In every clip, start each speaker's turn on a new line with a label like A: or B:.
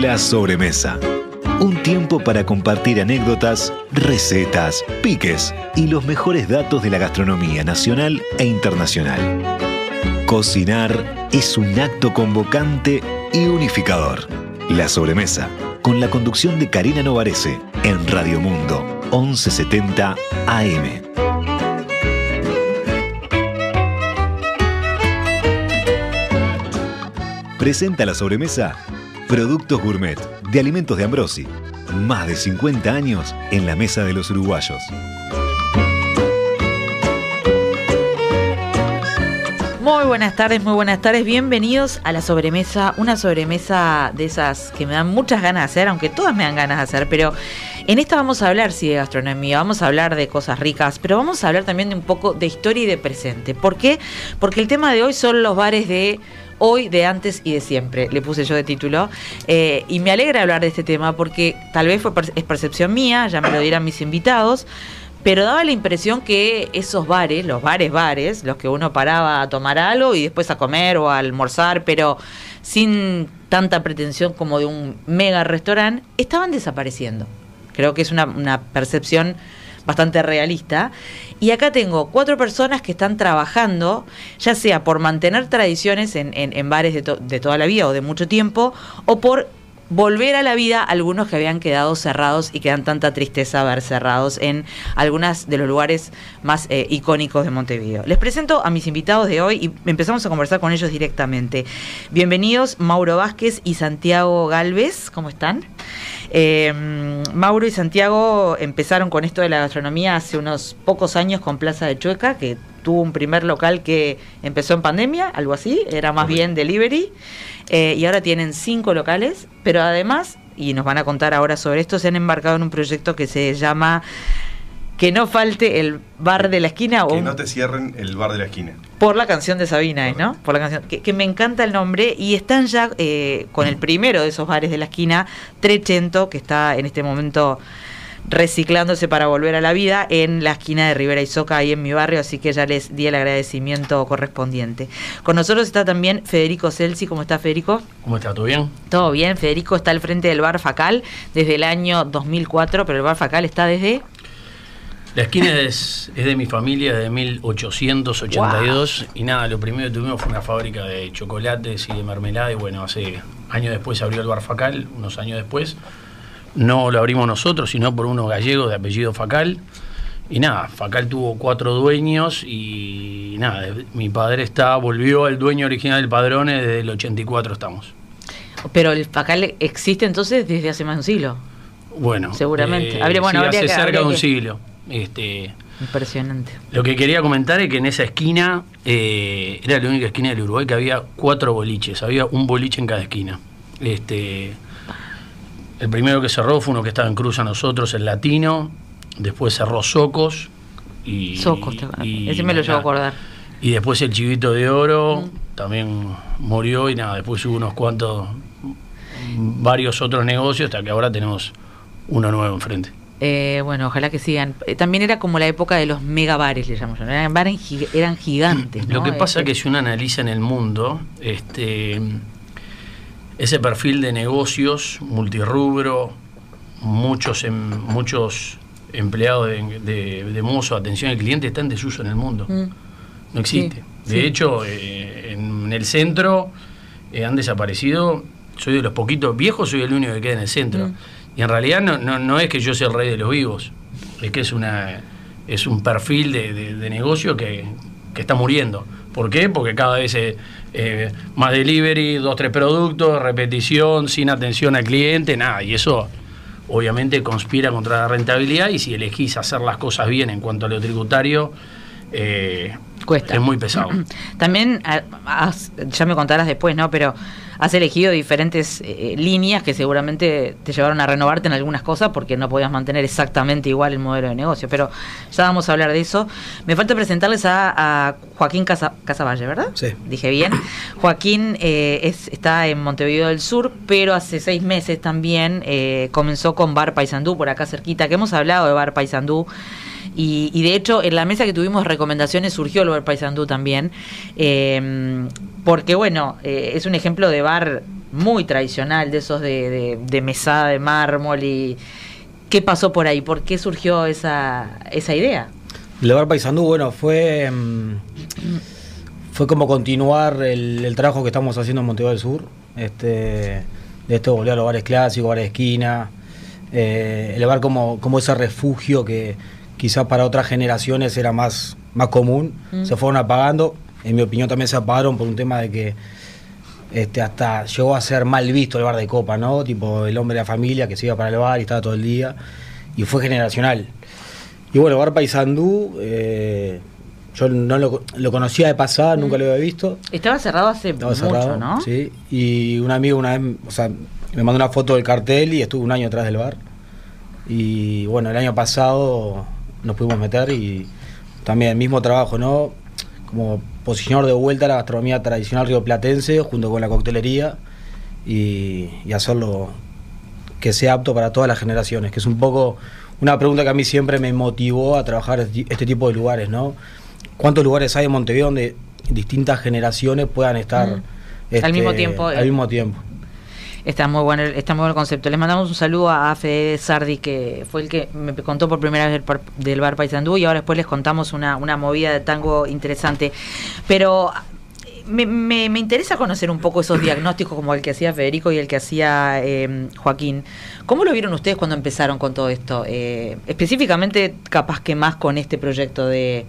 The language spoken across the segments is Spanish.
A: La sobremesa. Un tiempo para compartir anécdotas, recetas, piques y los mejores datos de la gastronomía nacional e internacional. Cocinar es un acto convocante y unificador. La sobremesa, con la conducción de Karina Novarese en Radio Mundo, 1170 AM. Presenta la sobremesa Productos Gourmet de Alimentos de Ambrosi. Más de 50 años en la mesa de los uruguayos.
B: Muy buenas tardes, muy buenas tardes. Bienvenidos a la sobremesa, una sobremesa de esas que me dan muchas ganas de hacer, aunque todas me dan ganas de hacer, pero en esta vamos a hablar, sí, de gastronomía, vamos a hablar de cosas ricas, pero vamos a hablar también de un poco de historia y de presente. ¿Por qué? Porque el tema de hoy son los bares de hoy, de antes y de siempre, le puse yo de título. Eh, y me alegra hablar de este tema porque tal vez fue es percepción mía, ya me lo dirán mis invitados, pero daba la impresión que esos bares, los bares bares, los que uno paraba a tomar algo y después a comer o a almorzar, pero sin tanta pretensión como de un mega restaurante, estaban desapareciendo. Creo que es una, una percepción bastante realista. Y acá tengo cuatro personas que están trabajando, ya sea por mantener tradiciones en, en, bares de, de toda la vida o de mucho tiempo, o por volver a la vida algunos que habían quedado cerrados y que dan tanta tristeza ver cerrados en algunos de los lugares más eh, icónicos de Montevideo. Les presento a mis invitados de hoy y empezamos a conversar con ellos directamente. Bienvenidos Mauro Vázquez y Santiago Galvez, ¿cómo están? Eh, Mauro y Santiago empezaron con esto de la gastronomía hace unos pocos años con Plaza de Chueca, que tuvo un primer local que empezó en pandemia, algo así, era más bien delivery, eh, y ahora tienen cinco locales, pero además, y nos van a contar ahora sobre esto, se han embarcado en un proyecto que se llama que no falte el bar de la esquina.
C: Que o no te cierren el bar de la esquina.
B: Por la canción de Sabina, ¿no? Por la canción. Que, me encanta el nombre y están ya eh, con el primero de esos bares de la esquina, Trecento, que está en este momento reciclándose para volver a la vida en la esquina de Rivera y Soca, ahí en mi barrio, así que ya les di el agradecimiento correspondiente. Con nosotros está también Federico Celsi, ¿cómo está Federico?
D: ¿Cómo está? ¿Todo bien?
B: Todo bien, Federico está al frente del bar Facal desde el año 2004, pero el bar Facal está desde...
D: La esquina es, de mi familia de 1882 y nada, lo primero que tuvimos fue una fábrica de chocolates y de mermelada y bueno, hace años después abrió el bar Facal, unos años después. No lo abrimos nosotros, sino por unos gallegos de apellido Facal. Y nada, Facal tuvo cuatro dueños y nada, mi padre está, volvió al dueño original del Padrone desde el 84 estamos.
B: Pero el Facal existe entonces desde hace más de un siglo.
D: Bueno,
B: seguramente.
D: Eh, bueno, hace cerca de un siglo. Este,
B: Impresionante.
D: Lo que quería comentar es que en esa esquina, eh, era la única esquina del Uruguay que había cuatro boliches, había un boliche en cada esquina. Este, el primero que cerró fue uno que estaba en Cruz a nosotros, el Latino, después cerró Socos. Y,
B: Socos, ese me lo llevo a acordar.
D: Y después el Chivito de Oro mm. también murió y nada, después hubo unos cuantos, varios otros negocios hasta que ahora tenemos uno nuevo enfrente.
B: Eh, bueno, ojalá que sigan. Eh, también era como la época de los megabares, le llamamos. Eran, eran gigantes.
D: Lo que pasa es que si uno analiza en el mundo, este, ese perfil de negocios, multirrubro, muchos, em, muchos empleados de, de, mozo, atención al cliente, está en desuso en el mundo. Mm. No existe. de hecho, eh, en el centro han desaparecido. Soy de los poquitos viejos, soy el único que queda en el centro. Mm. Y en realidad no, no, es que yo sea el rey de los vivos, es que es, una, es un perfil de, negocio que, está muriendo. ¿Por qué? Porque cada vez eh, más delivery, dos, tres productos, repetición, sin atención al cliente, nada. Y eso obviamente conspira contra la rentabilidad y si elegís hacer las cosas bien en cuanto a lo tributario, eh, Cuesta. es muy pesado.
B: También, ah, ya me contarás después, ¿no? Pero has elegido diferentes eh, líneas que seguramente te llevaron a renovarte en algunas cosas porque no podías mantener exactamente igual el modelo de negocio. Pero ya vamos a hablar de eso. Me falta presentarles a, Joaquín Casa, Casavalle, ¿verdad?
C: Sí.
B: Dije bien. Joaquín eh, es, está en Montevideo del Sur, pero hace seis meses también eh, comenzó con Bar Paisandú por acá cerquita, que hemos hablado de Bar Paisandú. Y, de hecho, en la mesa que tuvimos recomendaciones surgió el Bar Paisandú también, porque bueno, es un ejemplo de bar muy tradicional, de esos de, de, de mesada de mármol y ¿qué pasó por ahí? ¿Por qué surgió esa, esa idea?
E: El bar Paisandú, bueno, fue mm, fue como continuar el, el trabajo que estamos haciendo en Montevideo del Sur, este, de esto volver a los bares clásicos, bares de esquina, eh, el bar como, como ese refugio que quizás para otras generaciones era más, más común,
B: Mm.
E: se fueron apagando, en mi opinión también se apagaron por un tema de que este, hasta llegó a ser mal visto el bar de copa, ¿no? Tipo el hombre de la familia que se iba para el bar y estaba todo el día, y fue generacional. Y bueno, bar Paisandú, eh, yo no lo, lo conocía de pasada, nunca lo había visto.
B: Estaba cerrado hace
E: Estaba
B: mucho,
E: cerrado,
B: ¿no?
E: Sí, y un amigo una vez, o sea, me mandó una foto del cartel y estuve un año atrás del bar. Y bueno, el año pasado nos pudimos meter y también el mismo trabajo, ¿no? Como posicionar de vuelta a la gastronomía tradicional rioplatense junto con la coctelería y, y hacerlo que sea apto para todas las generaciones, que es un poco una pregunta que a mí siempre me motivó a trabajar este este tipo de lugares, ¿no? ¿Cuántos lugares hay en Montevideo donde distintas generaciones puedan estar este.
B: Al mismo tiempo,
E: Al
B: eh.
E: mismo tiempo.
B: Está muy bueno, está muy bueno el concepto. Les mandamos un saludo a Fede Sardi, que fue el que me contó por primera vez del, par- del bar Paisandú, y ahora después les contamos una, una movida de tango interesante. Pero me, me- me interesa conocer un poco esos diagnósticos como el que hacía Federico y el que hacía eh, Joaquín. ¿Cómo lo vieron ustedes cuando empezaron con todo esto? Eh, específicamente, capaz que más con este proyecto de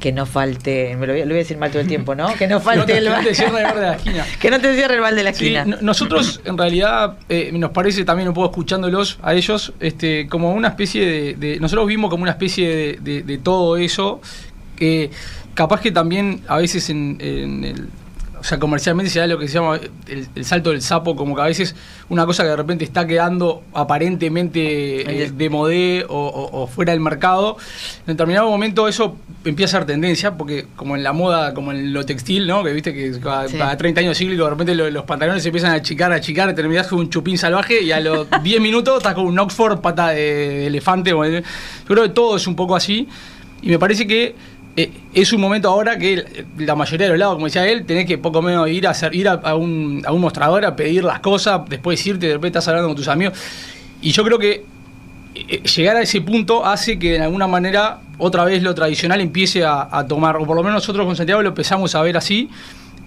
B: que no falte, me lo voy, a- lo voy a decir mal todo el tiempo, ¿no? Que no falte el
F: no
B: bar.
F: te cierre el bar de la esquina.
B: que no te cierre el bar de la esquina.
F: no- nosotros en realidad eh, nos parece también un poco escuchándolos a ellos este como una especie de, de- nosotros vimos como una especie de, de- de todo eso que capaz que también a veces en, en el o sea, comercialmente se da lo que se llama el, el salto del sapo, como que a veces una cosa que de repente está quedando aparentemente eh, de modé o, o- o fuera del mercado, en determinado momento eso empieza a ser tendencia, porque como en la moda, como en lo textil, ¿no? Que viste que cada,
B: Sí.
F: cada 30 años cíclicos de repente lo- los pantalones se empiezan a achicar, a achicar, terminás con un chupín salvaje y a los 10 minutos estás con un Oxford pata de, de elefante. Yo creo que todo es un poco así y me parece que es un momento ahora que la mayoría de los lados, como decía él, tenés que poco menos ir a ir a, un, a un mostrador a pedir las cosas, después irte, de repente estás hablando con tus amigos. Y yo creo que eh, llegar a ese punto hace que de alguna manera otra vez lo tradicional empiece a, tomar, o por lo menos nosotros con Santiago lo empezamos a ver así,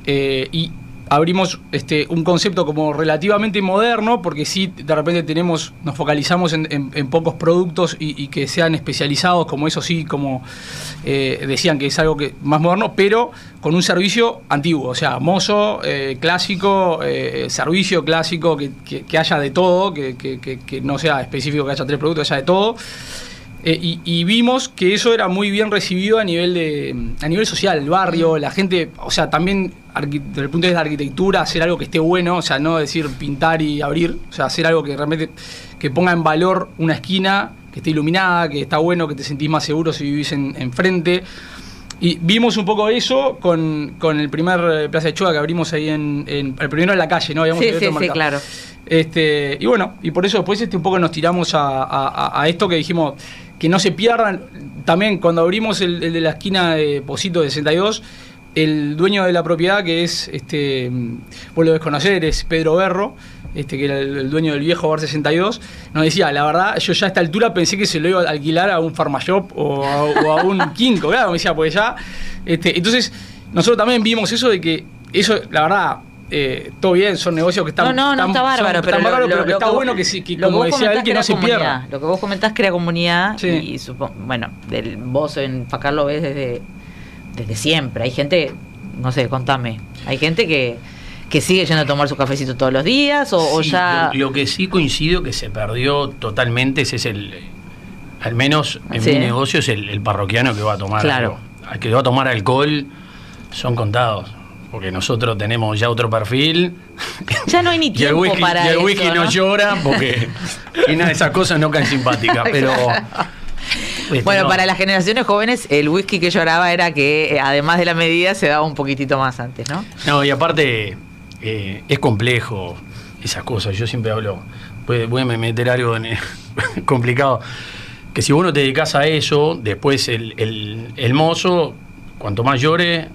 F: eh, y abrimos este, un concepto como relativamente moderno, porque sí, de repente tenemos, nos focalizamos en, en- pocos productos y, que sean especializados, como eso sí, como eh, decían que es algo que más moderno, pero con un servicio antiguo, o sea, mozo, eh, clásico, eh, servicio clásico, que, que- que haya de todo, que, que- no sea específico que haya tres productos, haya de todo. Eh, y, y vimos que eso era muy bien recibido a nivel de a nivel social, el barrio, la gente, o sea, también desde el punto de vista de arquitectura, hacer algo que esté bueno, o sea, no decir pintar y abrir, o sea, hacer algo que realmente que ponga en valor una esquina, que esté iluminada, que está bueno, que te sentís más seguro si vivís en, enfrente. Y vimos un poco eso con, con el primer eh, Plaza de Chuga que abrimos ahí en, en- el primero en la calle, ¿no? Habíamos
B: Sí, sí, sí, claro.
F: Este, y bueno, y por eso después este un poco nos tiramos a, a- a- a esto que dijimos que no se pierdan. También cuando abrimos el, el de la esquina de Posito de 62, el dueño de la propiedad, que es, este, vos lo debes conocer, es Pedro Berro, este, que era el, el dueño del viejo Bar 62, nos decía, la verdad, yo ya a esta altura pensé que se lo iba a alquilar a un Farmashop o a, o a un Kinko, claro, me decía, pues ya. Este, entonces, nosotros también vimos eso de que eso, la verdad, eh, todo bien, son negocios que están.
B: no, no, no
F: están-
B: está bárbaro,
F: son-
B: pero,
F: están
B: lo-
F: bárbaros,
B: lo-
F: pero que
B: lo
F: está bueno que, sí, que
B: lo
F: como
B: vos
F: decía él, que no se
B: comunidad.
F: pierda.
B: Lo que vos comentás crea comunidad
F: Sí.
B: y supo- bueno, del, vos en Facar lo ves desde, desde siempre. Hay gente, no sé, contame, hay gente que, que sigue yendo a tomar su cafecito todos los días o, ya...
D: Lo, lo que sí coincido que se perdió totalmente ese es el. Al menos en
B: Sí.
D: mi negocio es el, el parroquiano que va a tomar.
B: Claro.
D: algo. Al que va a tomar alcohol son contados. Porque nosotros tenemos ya otro perfil.
B: Ya no hay ni
D: Y el
B: tiempo
D: whisky,
B: para
D: y el whisky no, llora porque nada de esas cosas no caen simpáticas. Pero. este,
B: Bueno,
D: no.
B: para las generaciones jóvenes, el whisky que lloraba era que, eh, además de la medida, se daba un poquitito más antes, ¿no?
D: No, y aparte eh, es complejo esas cosas. Yo siempre hablo, voy a meter algo en- complicado. Que si vos no te dedicas a eso, después el, el- el mozo, cuanto más llore,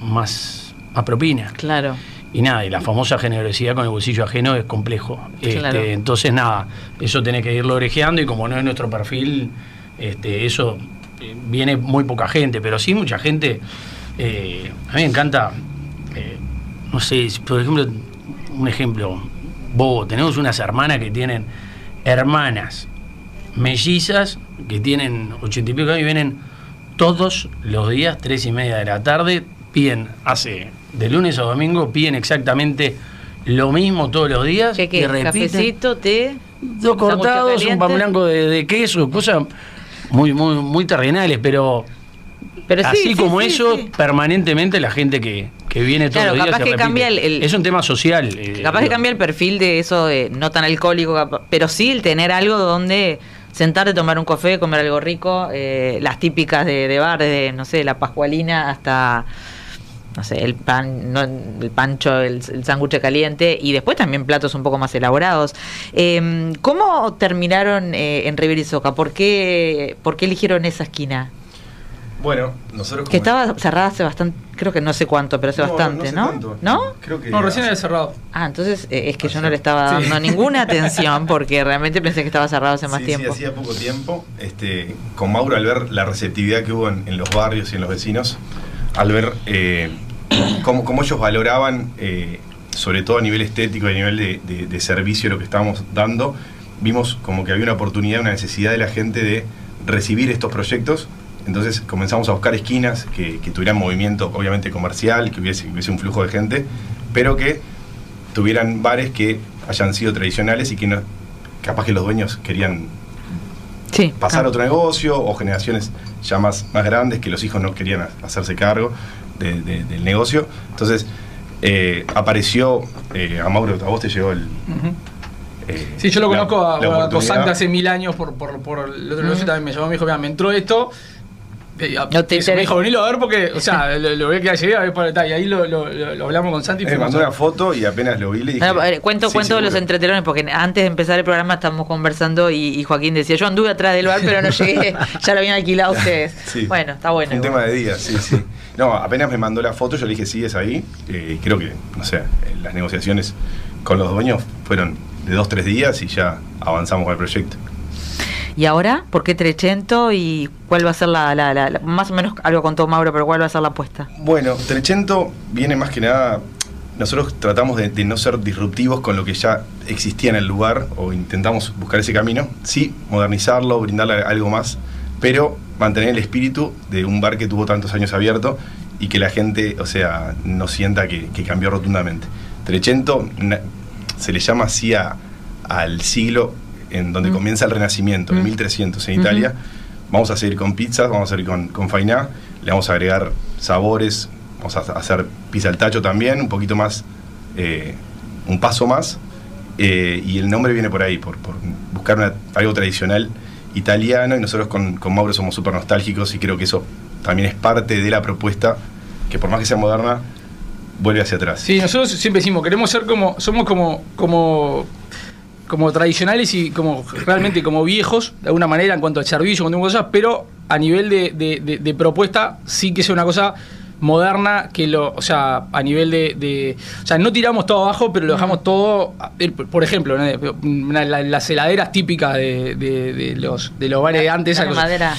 D: más, más propina.
B: Claro.
D: y nada, y la famosa generosidad con el bolsillo ajeno es complejo. Este, entonces, nada, eso tenés que irlo orejeando y como no es nuestro perfil, este, eso eh, viene muy poca gente, pero sí mucha gente. eh, a mí me encanta, eh, no sé, por ejemplo, un ejemplo, bobo, tenemos unas hermanas que tienen hermanas mellizas que tienen ochenta y pico años y vienen todos los días, tres y media de la tarde, piden, hace de lunes a domingo, piden exactamente lo mismo todos los días.
B: ¿Qué, qué? ¿Cafecito, té?
D: dos cortados, un pan blanco de, de queso, cosas muy, muy, muy terrenales, pero
B: Pero sí,
D: así
B: sí,
D: como
B: sí,
D: eso,
B: sí.
D: permanentemente la gente que, que viene todos
B: Claro,
D: los días.
B: capaz
D: se
B: que
D: repite.
B: cambia el- el-
D: Es un tema social. eh,
B: Capaz que
D: digo.
B: cambia el perfil de eso, de no tan alcohólico, pero sí el tener algo donde sentarte, tomar un café, comer algo rico, eh, las típicas de, de bar, desde, no sé, la pascualina hasta, no sé, el pan, no, el pancho, el, el sándwich caliente y después también platos un poco más elaborados. Eh, ¿Cómo terminaron eh, en River y Soca? ¿Por qué, ¿Por qué eligieron esa esquina?
C: Bueno, nosotros
B: Que estaba cerrada hace bastante, creo que no sé cuánto, pero hace
C: No, no,
B: bastante,
C: sé
B: ¿no? ¿No?
C: Creo que
F: No, recién había cerrado.
B: Ah, entonces eh, es que yo no le estaba
F: Sí.
B: dando ninguna atención porque realmente pensé que estaba cerrado hace más
C: sí,
B: tiempo.
C: Sí, hacía poco tiempo. Este, con Mauro, al ver la receptividad que hubo en, en los barrios y en los vecinos, al ver eh, cómo, ellos valoraban, eh, sobre todo a nivel estético y a nivel de, servicio, lo que estábamos dando, vimos como que había una oportunidad, una necesidad de la gente de recibir estos proyectos. Entonces comenzamos a buscar esquinas que, tuvieran movimiento, obviamente comercial, que hubiese, que hubiese un flujo de gente, pero que tuvieran bares que hayan sido tradicionales y que no, capaz que los dueños querían
B: Sí.
C: pasar a otro negocio o generaciones ya más, más grandes que los hijos no querían ha- hacerse cargo de- de- del negocio. Entonces eh, apareció, eh, a Mauro, a vos te llegó el... Eh,
F: Sí, yo lo
C: la-
F: conozco a,
C: la
F: a hace mil años por, por, por el otro negocio también me llamó, me dijo, mira, me entró esto. Eh,
B: No te
F: me
B: interesa.
F: dijo, venilo a ver porque, o sea, lo, lo voy a quedar llegué a ver para tal. Y ahí lo, lo, lo- lo hablamos con Santi. y
C: Me mandó una foto y apenas lo vi le dije...
B: Ver, cuento
C: "Sí,
B: cuento los
C: seguro".
B: entretelones porque antes de empezar el programa estamos conversando y, y Joaquín decía, yo anduve atrás del bar pero no llegué, ya lo habían alquilado ustedes.
C: Sí.
B: Bueno, está bueno.
C: Un
B: igual.
C: tema de día, sí, sí. No, apenas me mandó la foto, yo le dije, sí, es ahí. Eh, creo que, no sé, eh, las negociaciones con los dueños fueron de dos, tres días y ya avanzamos con el proyecto.
B: ¿Y ahora? ¿Por qué Trecento y cuál va a ser la, la- más o menos algo contó Mauro, pero cuál va a ser la apuesta?
C: Bueno, Trecento viene más que nada. Nosotros tratamos de, no ser disruptivos con lo que ya existía en el lugar o intentamos buscar ese camino. Sí, modernizarlo, brindarle algo más, pero mantener el espíritu de un bar que tuvo tantos años abierto y que la gente, o sea, no sienta que, que cambió rotundamente. Trecento na- se le llama así a- al siglo en donde
B: Mm.
C: comienza el Renacimiento, en
B: Mm.
C: 1300 en
B: Ujú.
C: Italia. Vamos a seguir con pizzas, vamos a seguir con, con fainá, le vamos a agregar sabores, vamos a hacer pizza al tacho también, un poquito más, eh, un paso más. eh, y el nombre viene por ahí, por, por buscar una- algo tradicional italiano. Y nosotros con, con Mauro somos súper nostálgicos y creo que eso también es parte de la propuesta, que por más que sea moderna, vuelve hacia atrás.
F: Sí, nosotros siempre decimos, queremos ser como, somos como, como, como tradicionales y como realmente como viejos, de alguna manera, en cuanto al servicio, en cuanto a cosas, pero a nivel de, de- de- de propuesta, sí que sea una cosa moderna que lo, o sea, a nivel de, de- o sea, no tiramos todo abajo, pero lo dejamos todo, el- por ejemplo, ¿no? Las heladeras típicas de, los de los bares de antes,
B: La madera.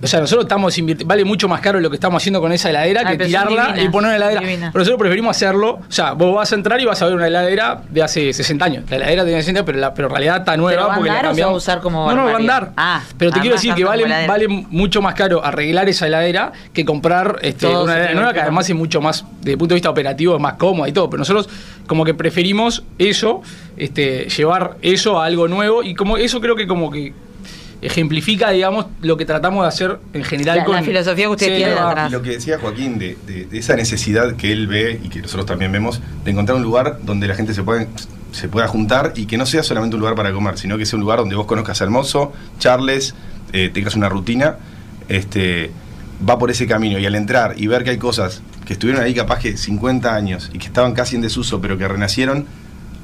F: O sea, nosotros estamos invirti- vale mucho más caro lo que estamos haciendo con esa heladera
B: Ay,
F: que tirarla y poner una heladera. Pero nosotros preferimos hacerlo. O sea, vos vas a entrar y vas a ver una heladera de hace 60 años. La heladera tiene 60 años, pero, la, pero en realidad está nueva
B: ¿Pero va a
F: porque la
B: andar o se va a
F: cambiamos.
B: usar como
F: No, no, va a andar.
B: Ah,
F: pero te quiero decir que vale, vale mucho más caro arreglar esa heladera que comprar este, una heladera nueva
B: que
F: que además es mucho más, desde el punto de vista operativo, es más cómoda y todo. Pero nosotros como que preferimos eso, este, llevar eso a algo nuevo y como eso creo que como que ejemplifica, digamos, lo que tratamos de hacer en general
B: La-
F: con
B: la filosofía que usted
F: Sí,
B: tiene
F: no,
C: lo que decía Joaquín, de, de- de esa necesidad que él ve y que nosotros también vemos, de encontrar un lugar donde la gente se, puede, se pueda juntar y que no sea solamente un lugar para comer, sino que sea un lugar donde vos conozcas al mozo, charles, eh, tengas una rutina, este, va por ese camino. Y al entrar y ver que hay cosas que estuvieron ahí capaz que 50 años y que estaban casi en desuso, pero que renacieron,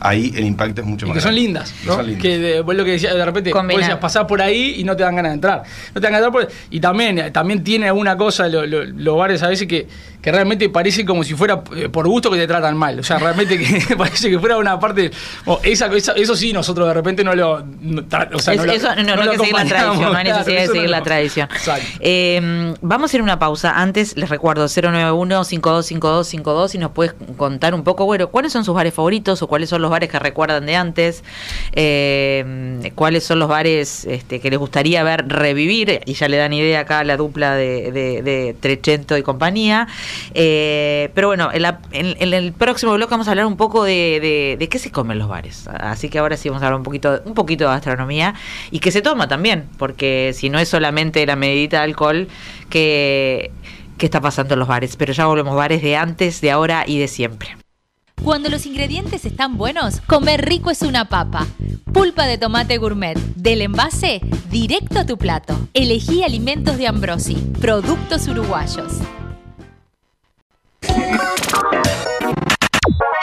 C: ahí el impacto es mucho
F: Y
C: más
F: que son
C: grande.
F: lindas,
C: Y
F: ¿no?
C: son lindas.
F: Que de, vos lo que decías, de repente vos decías, pasás por ahí y no te dan ganas de entrar. No te dan ganas de entrar por- y también, también tiene alguna cosa lo- lo- los bares a veces que, que realmente parece como si fuera eh, por gusto que te tratan mal. O sea, realmente que parece que fuera una parte. o esa, esa- eso sí, nosotros de repente no lo. no, o sea, no lo-
B: eso no, no
F: no
B: hay
F: lo
B: que seguir la tradición, no hay
F: claro,
B: necesidad de seguir la
F: lo-
B: tradición.
F: Exacto.
B: Eh, vamos a ir a una pausa. Antes les recuerdo 091-525252 y nos puedes contar un poco, bueno, cuáles son sus bares favoritos o cuáles son los bares que recuerdan de antes, eh, cuáles son los bares este, que les gustaría ver revivir y ya le dan idea acá a la dupla de, de, de Trecento y compañía. Eh, pero bueno, en, en- en el próximo bloque vamos a hablar un poco de, de- de qué se comen los bares. Así que ahora sí vamos a hablar un poquito, un poquito de gastronomía y que se toma también, porque si no es solamente la medidita de alcohol que, que está pasando en los bares. Pero ya volvemos bares de antes, de ahora y de siempre.
G: Cuando los ingredientes están buenos, comer rico es una papa. Pulpa de tomate gourmet, del envase directo a tu plato. Elegí alimentos de Ambrosi, productos uruguayos.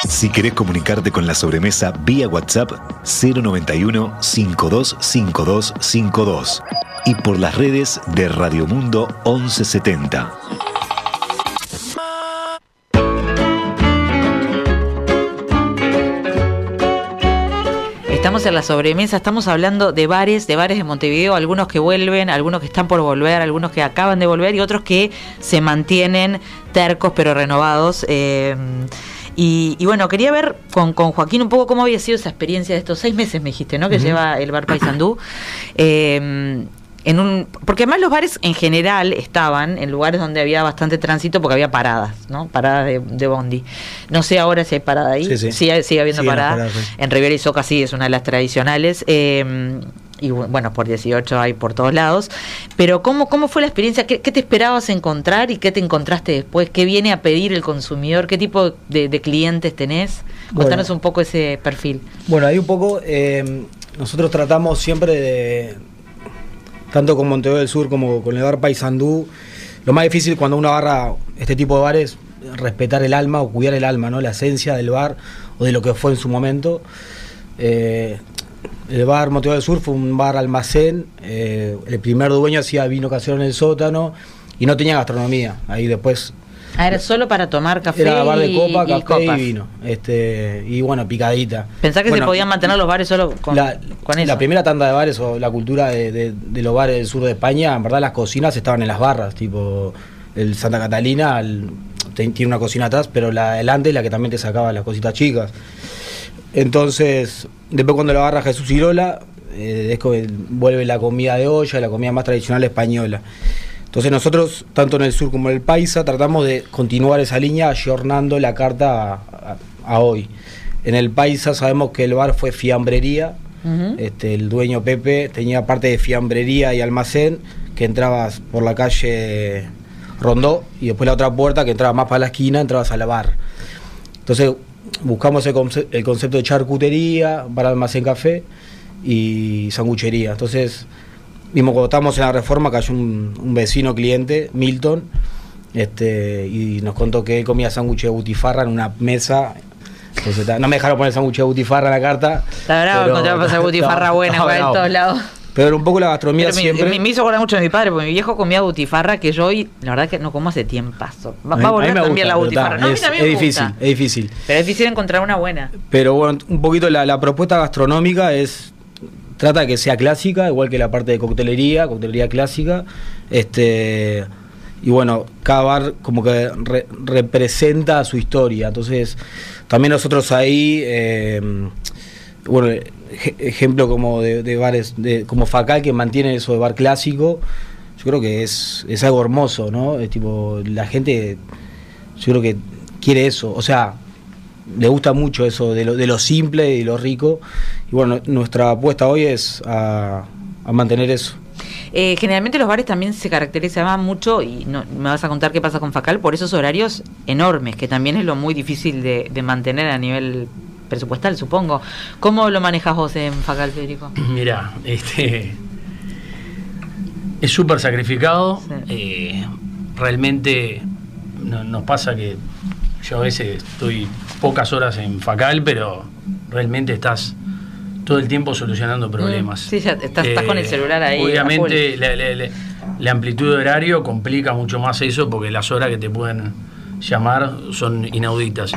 A: Si querés comunicarte con la sobremesa vía WhatsApp 091 525252 y por las redes de Radio Mundo 1170.
B: Estamos en la sobremesa, estamos hablando de bares, de bares de Montevideo, algunos que vuelven, algunos que están por volver, algunos que acaban de volver y otros que se mantienen tercos pero renovados. eh, y, y bueno, quería ver con, con Joaquín un poco cómo había sido esa experiencia de estos seis meses, me dijiste, ¿no? Que lleva el bar Paysandú. Eh, en un, porque además los bares en general estaban en lugares donde había bastante tránsito porque había paradas, ¿no? Paradas de, de bondi. No sé ahora si hay parada ahí.
E: Sí, sí.
B: Sigue, sigue habiendo
E: las
B: parada.
E: paradas, sí.
B: En Rivera y Soca sí es una de las tradicionales. eh, y bu- bueno, por 18 hay por todos lados. Pero ¿cómo, cómo fue la experiencia? ¿Qué, qué te esperabas encontrar y qué te encontraste después? ¿Qué viene a pedir el consumidor? ¿Qué tipo de, de clientes tenés?
E: Bueno.
B: Contanos un poco ese perfil.
E: Bueno, ahí un poco, eh, nosotros tratamos siempre de, tanto con Montevideo del Sur como con el bar Paysandú, lo más difícil cuando uno agarra este tipo de bares, respetar el alma o cuidar el alma, ¿no? La esencia del bar o de lo que fue en su momento. Eh, el bar Montevideo del Sur fue un bar almacén, eh, el primer dueño hacía vino casero en el sótano y no tenía gastronomía. Ahí después
B: Ah, era solo para tomar café
E: era bar de copa,
B: y
E: café y vino. Este, y bueno, picadita.
B: Pensá que
E: Bueno,
B: se podían mantener los bares solo con,
E: la,
B: con eso.
E: la primera tanda de bares o la cultura de, de- de los bares del sur de España, en verdad las cocinas estaban en las barras, tipo el Santa Catalina el- tiene una cocina atrás, pero la delante es la que también te sacaba las cositas chicas. Entonces, después cuando lo agarra Jesús Irola, eh, vuelve la comida de olla, la comida más tradicional española. Entonces nosotros, tanto en el sur como en el Paisa, tratamos de continuar esa línea ayornando la carta a, a- a hoy. En el Paisa sabemos que el bar fue fiambrería, este, el dueño Pepe tenía parte de fiambrería y almacén que entrabas por la calle Rondó y después la otra puerta que entraba más para la esquina, entrabas al bar. Entonces buscamos el, conce- el concepto de charcutería, para almacén café y sanguchería. Entonces, mismo cuando estábamos en la reforma, cayó un, un vecino cliente, Milton, este, y nos contó que él comía sándwich de butifarra en una mesa. Entonces, no me dejaron poner sándwich de butifarra en la carta.
B: Está bravo encontrar pasar butifarra
E: estaba-
B: buena
E: estaba
B: igual en
E: bravo.
B: todos lados.
E: Pero un poco la gastronomía
B: Pero
E: siempre.
B: me, me hizo acordar mucho de mi padre, porque mi viejo comía butifarra que yo hoy, la verdad que no como hace tiempazo. Va,
E: A
B: va a
E: a
B: volver
E: me
B: también la butifarra.
E: ta,
B: No, a mí
E: es,
B: también
E: es
B: me
E: difícil,
B: gusta.
E: es difícil.
B: Pero es difícil encontrar una buena.
E: Pero bueno, un poquito la, la propuesta gastronómica es trata de que sea clásica, igual que la parte de coctelería, coctelería clásica. Este y bueno, cada bar como que re- representa su historia. Entonces, también nosotros ahí, eh, bueno, ej- ejemplo como de, de bares, de, como Facal que mantiene eso de bar clásico, yo creo que es, es algo hermoso, ¿no? Es tipo, la gente, yo creo que quiere eso. O sea, le gusta mucho eso de lo, de lo simple y lo rico. Y bueno, nuestra apuesta hoy es a, a mantener eso.
B: Eh, generalmente los bares también se caracterizaban mucho, y no, me vas a contar qué pasa con Facal, por esos horarios enormes, que también es lo muy difícil de, de mantener a nivel presupuestal, supongo. ¿Cómo lo manejas vos en Facal, Federico?
D: Mira, este es súper sacrificado.
B: Sí.
D: eh, realmente no- nos pasa que yo a veces estoy pocas horas en Facal, pero realmente estás todo el tiempo solucionando problemas.
B: Mm, sí, ya estás- estás con el celular ahí,
D: Obviamente la, la- la- la amplitud de horario complica mucho más eso porque las horas que te pueden llamar son inauditas.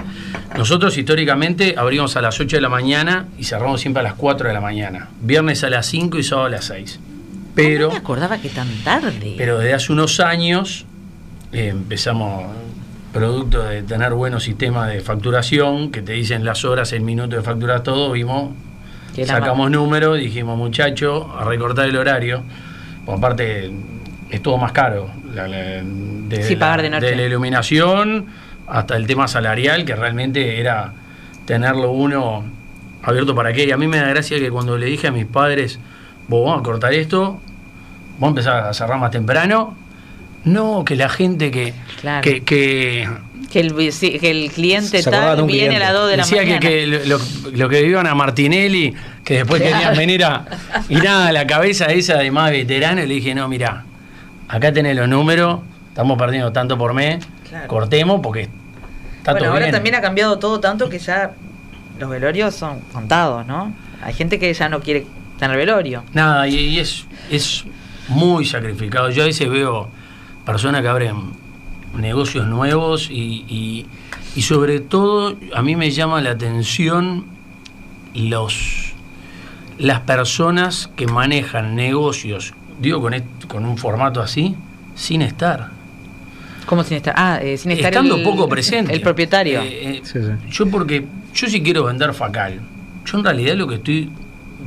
D: Nosotros históricamente abrimos a las 8 de la mañana y cerramos siempre a las 4 de la mañana. Viernes a las 5 y sábado a las 6. Pero...
B: No me acordaba que tan tarde.
D: Pero desde hace unos años eh, empezamos, producto de tener buenos sistemas de facturación, que te dicen las horas, el minuto de facturar todo, vimos, sacamos números, dijimos, muchacho, a recortar el horario. Por aparte, es todo más caro. la- la- de,
B: Sí, pagar de noche.
D: de la iluminación hasta el tema salarial, que realmente era tenerlo uno abierto para qué. Y a mí me da gracia que cuando le dije a mis padres, vos vamos a cortar esto, vamos a empezar a cerrar más temprano. No, que la gente que,
B: Claro.
D: que, que
B: Que el, que el cliente tal viene a las 2 de la
D: decía que,
B: mañana.
D: que lo, lo que iban a Martinelli, que después querían venir a. Y nada, la cabeza esa de más veterano, y le dije, no, mira, acá tenés los números, estamos perdiendo tanto por mes,
B: Claro.
D: cortemos porque está
B: bueno,
D: todo
B: ahora
D: bien.
B: también ha cambiado todo tanto que ya los velorios son contados, ¿no? Hay gente que ya no quiere tener velorio.
D: Nada, y, y es, es muy sacrificado. Yo a veces veo personas que abren negocios nuevos y, y- y sobre todo a mí me llama la atención los las personas que manejan negocios, digo con, est- con un formato así, sin estar.
B: ¿Cómo sin estar? Ah, eh, sin estar
D: Estando
B: el,
D: poco presente.
B: El propietario.
D: Eh, eh,
E: Sí, sí.
D: Yo porque, yo si quiero vender facal, yo en realidad lo que estoy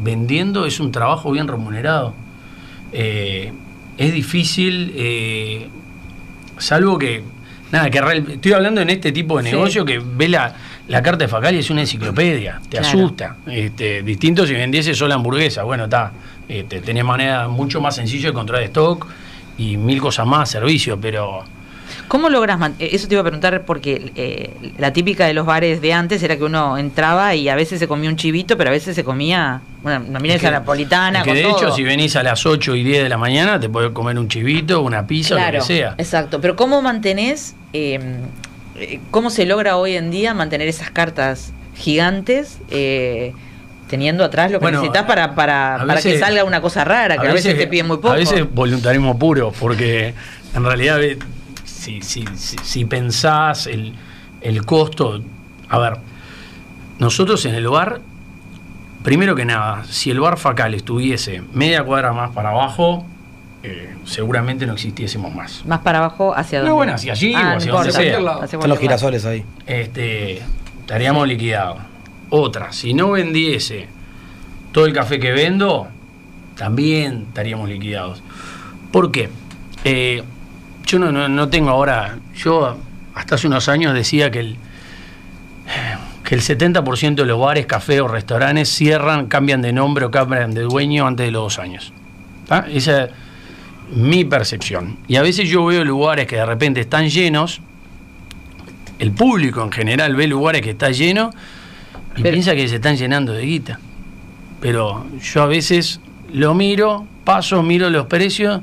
D: vendiendo es un trabajo bien remunerado. Eh, es difícil, eh, salvo que, nada, que real- estoy hablando en este tipo de
B: Sí.
D: negocio que ve la, la carta de facal y es una enciclopedia, te
B: Claro.
D: asusta. Este, distinto si vendiese sola hamburguesa, bueno, está, este, tenés manera mucho más sencillo de controlar stock y mil cosas más, servicios, pero...
B: ¿Cómo logras eh, Eso te iba a preguntar porque eh, la típica de los bares de antes era que uno entraba y a veces se comía un chivito, pero a veces se comía una, una milanesa napolitana
D: que
B: con
D: de
B: todo.
D: hecho, si venís a las 8 y 10 de la mañana, te podés comer un chivito, una pizza, lo
B: Claro,
D: que sea.
B: exacto. Pero ¿cómo mantenés, eh, cómo se logra hoy en día mantener esas cartas gigantes eh, teniendo atrás lo que
D: Bueno,
B: necesitas para, para,
D: a
B: para que
D: veces-
B: salga una cosa rara, que a veces, te piden muy poco?
D: A veces voluntarismo puro, porque en realidad si, si, si, pensás el, el costo, a ver, nosotros en el bar, primero que nada, si el bar facal estuviese media cuadra más para abajo, eh, seguramente no existiésemos más.
B: Más para abajo, ¿hacia dónde?
D: No, bueno, hacia allí o
B: Ah, no
D: hacia donde sea.
B: Hacia
F: Están
E: los girasoles ahí.
D: este, estaríamos liquidados. Otra, si no vendiese todo el café que vendo, también estaríamos liquidados. ¿Por qué? Eh, yo no, no- no tengo ahora, yo hasta hace unos años decía que el, que el 70% de los bares, cafés o restaurantes cierran, cambian de nombre o cambian de dueño antes de los dos años. ¿Tá? Esa es mi percepción. Y a veces yo veo lugares que de repente están llenos, el público en general ve lugares que están llenos y
B: Pero-
D: piensa que se están llenando de guita. Pero yo a veces lo miro, paso, miro los precios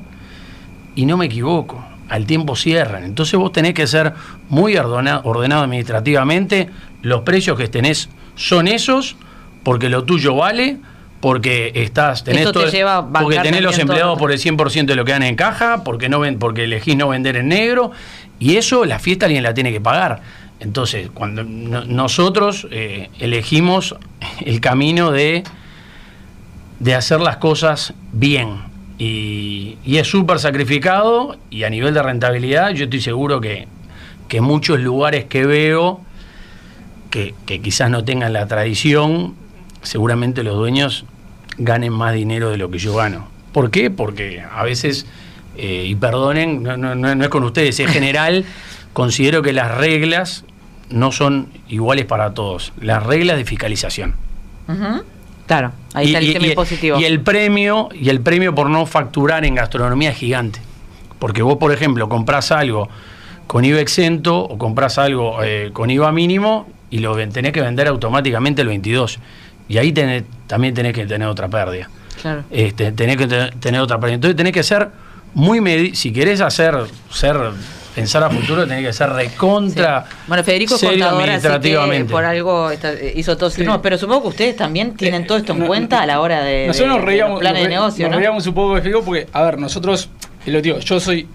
D: y no me equivoco. Al tiempo cierran. Entonces vos tenés que ser muy ordena- ordenado administrativamente. Los precios que tenés son esos, porque lo tuyo vale, porque estás, tenés
B: te lleva
D: porque tenés los
B: todo.
D: empleados por el 100% de lo que dan en caja, porque no ven, porque elegís no vender en negro, y eso la fiesta alguien la tiene que pagar. Entonces, cuando no- nosotros eh, elegimos el camino de, de hacer las cosas bien. Y, y es súper sacrificado y a nivel de rentabilidad yo estoy seguro que, que muchos lugares que veo que, que quizás no tengan la tradición, seguramente los dueños ganen más dinero de lo que yo gano. ¿Por qué? Porque a veces, eh, y perdonen, no, no- no- es con ustedes, en general, considero que las reglas no son iguales para todos. Las reglas de fiscalización.
B: Claro, ahí está el tema impositivo.
D: y el premio, y el premio por no facturar en gastronomía es gigante. Porque vos, por ejemplo, comprás algo con IVA exento o comprás algo eh, con IVA mínimo y lo tenés que vender automáticamente el 22. Y ahí tenés- también tenés que tener otra pérdida.
B: Claro.
D: Este, tenés que te- tener otra pérdida. Entonces tenés que ser muy si querés hacer ser pensar a futuro tenés que ser recontra.
B: Bueno, Federico es
D: serio
B: contador, así que
D: administrativamente.
B: por algo está- hizo todo.
F: Sí.
B: No, pero supongo que ustedes también tienen todo esto en
F: No,
B: cuenta a la hora de,
F: Nosotros
B: de-
F: nos
B: de
F: reíamos,
B: los planes
F: nos
B: de negocio,
F: nos
B: ¿no?
F: reíamos un poco de Federico porque, a ver, nosotros, lo digo, yo soy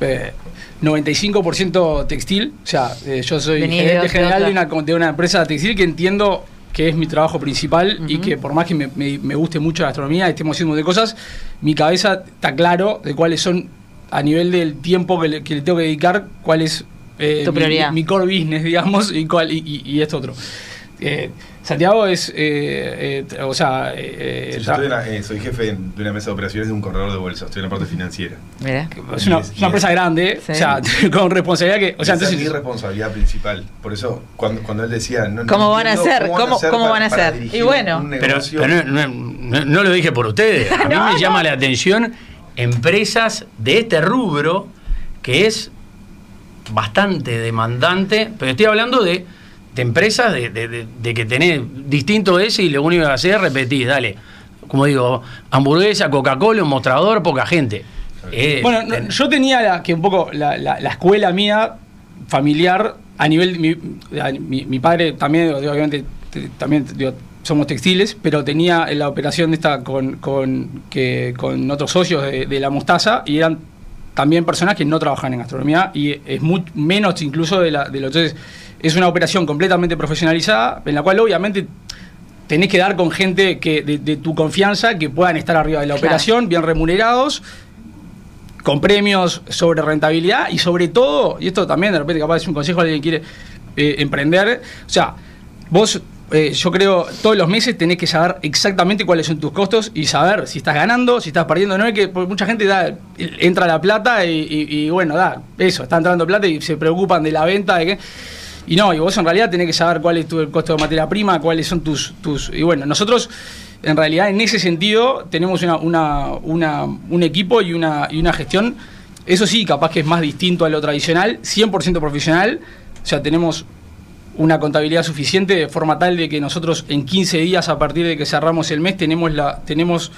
F: eh, 95% textil, o sea, eh, yo soy
B: Vení de
F: gerente general de una, de una empresa textil que entiendo que es mi trabajo principal y que por más que me, me- me guste mucho la gastronomía estemos haciendo de cosas, mi cabeza está claro de cuáles son, a nivel del tiempo que le, que le tengo que dedicar, cuál es eh,
B: Tu
F: mi-
B: prioridad.
F: mi, core business, digamos, y, cuál, y, y- y esto otro. Eh, Santiago es, eh, eh, o sea, eh,
C: Sí,
F: eh,
C: yo estoy en la- eh, soy jefe de una mesa de operaciones de un corredor de bolsa, estoy en la parte financiera.
B: Mira.
F: Es una, es una empresa grande,
B: Sí.
F: o sea, con responsabilidad que. O sea,
C: Esa es mi
F: entonces.
C: responsabilidad principal. Por eso, cuando, cuando él decía. No, no
B: ¿Cómo van a hacer? ¿Cómo- cómo
C: para-
B: van a hacer? Y bueno.
D: Pero, no, no- no- no lo dije por ustedes. A mí
B: No,
D: me
B: no.
D: llama la atención empresas de este rubro que es bastante demandante, pero estoy hablando de, de empresas de, de- que tenés distinto ese y lo único que hacer es repetir, dale. Como digo, hamburguesa, Coca-Cola, un mostrador, poca gente. Eh,
F: Bueno, no,
D: ten-
F: yo tenía la, que un poco la, la- la escuela mía familiar a nivel. Mi, mi- mi padre también, obviamente, te- también digo, somos textiles, pero tenía la operación esta con, con, que, con otros socios de, de la mostaza y eran también personas que no trabajan en gastronomía y es muy, menos incluso de, la, de lo. Entonces, es una operación completamente profesionalizada en la cual obviamente tenés que dar con gente que de, de tu confianza que puedan estar arriba de la
B: Claro.
F: operación, bien remunerados, con premios sobre rentabilidad y sobre todo, y esto también de repente capaz es un consejo a alguien que quiere eh, emprender, o sea, vos, eh, yo creo, todos los meses tenés que saber exactamente cuáles son tus costos y saber si estás ganando, si estás perdiendo, no es que mucha gente da, entra la plata y, bueno, da, eso, está entrando plata y se preocupan de la venta, de que... Y no, y vos en realidad tenés que saber cuál es tu el costo de materia prima, cuáles son tus, tus. Y bueno, nosotros en realidad en ese sentido tenemos una, una, una- un equipo y una, y una gestión, eso sí, capaz que es más distinto a lo tradicional, 100% profesional, o sea, tenemos una contabilidad suficiente de forma tal de que nosotros en 15 días a partir de que cerramos el mes tenemos la, tenemos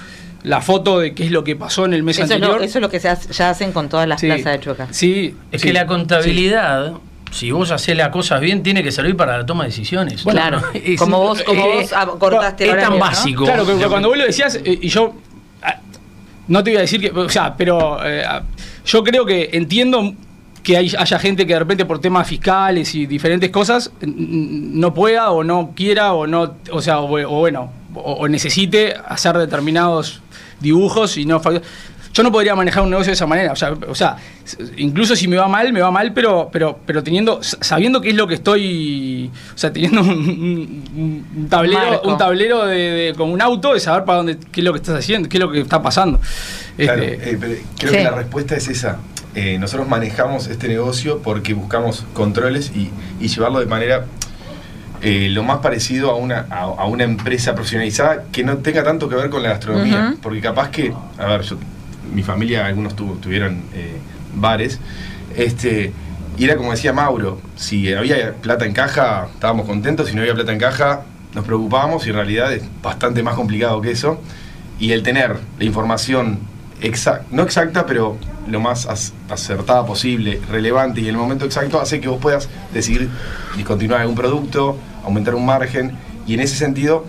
F: la foto de qué es lo que pasó en el mes
B: Eso es,
F: anterior.
B: lo, eso es lo que se hace- ya hacen con todas las
F: Sí.
B: plazas de Chueca.
F: Sí,
D: es
F: sí,
D: que la contabilidad, si vos haces las cosas bien, tiene que servir para la toma de decisiones.
B: claro.
D: Es-
B: como vos, como
D: eh,
B: vos acortaste el
D: es tan
B: horario, ¿no?
D: básico.
F: Claro, que cuando vos lo decías, eh, y yo ah, no te voy a decir que, o sea, pero eh, ah, yo creo que entiendo que hay- haya gente que de repente por temas fiscales y diferentes cosas no pueda o no quiera o no, o sea, o, o bueno, o, o necesite hacer determinados dibujos y no yo no podría manejar un negocio de esa manera, o sea, o sea, incluso si me va mal, me va mal, pero pero pero teniendo sabiendo qué es lo que estoy, o sea, teniendo un, un- un tablero,
B: Marco.
F: un tablero de, de- como un auto de saber para dónde qué es lo que estás haciendo, qué es lo que está pasando.
C: Claro,
F: Este,
C: eh, pero creo
B: Sí.
C: que la respuesta es esa. Eh, nosotros manejamos este negocio porque buscamos controles y, y llevarlo de manera eh, lo más parecido a una, a, a una empresa profesionalizada que no tenga tanto que ver con la gastronomía. Porque capaz que, a ver, yo, mi familia, algunos tuvo- tuvieron eh, bares, este, y era como decía Mauro, si había plata en caja, estábamos contentos, si no había plata en caja, nos preocupábamos y en realidad es bastante más complicado que eso. Y el tener la información exacta, no exacta, pero lo más as- acertada posible, relevante y en el momento exacto hace que vos puedas decidir discontinuar algún producto, aumentar un margen y en ese sentido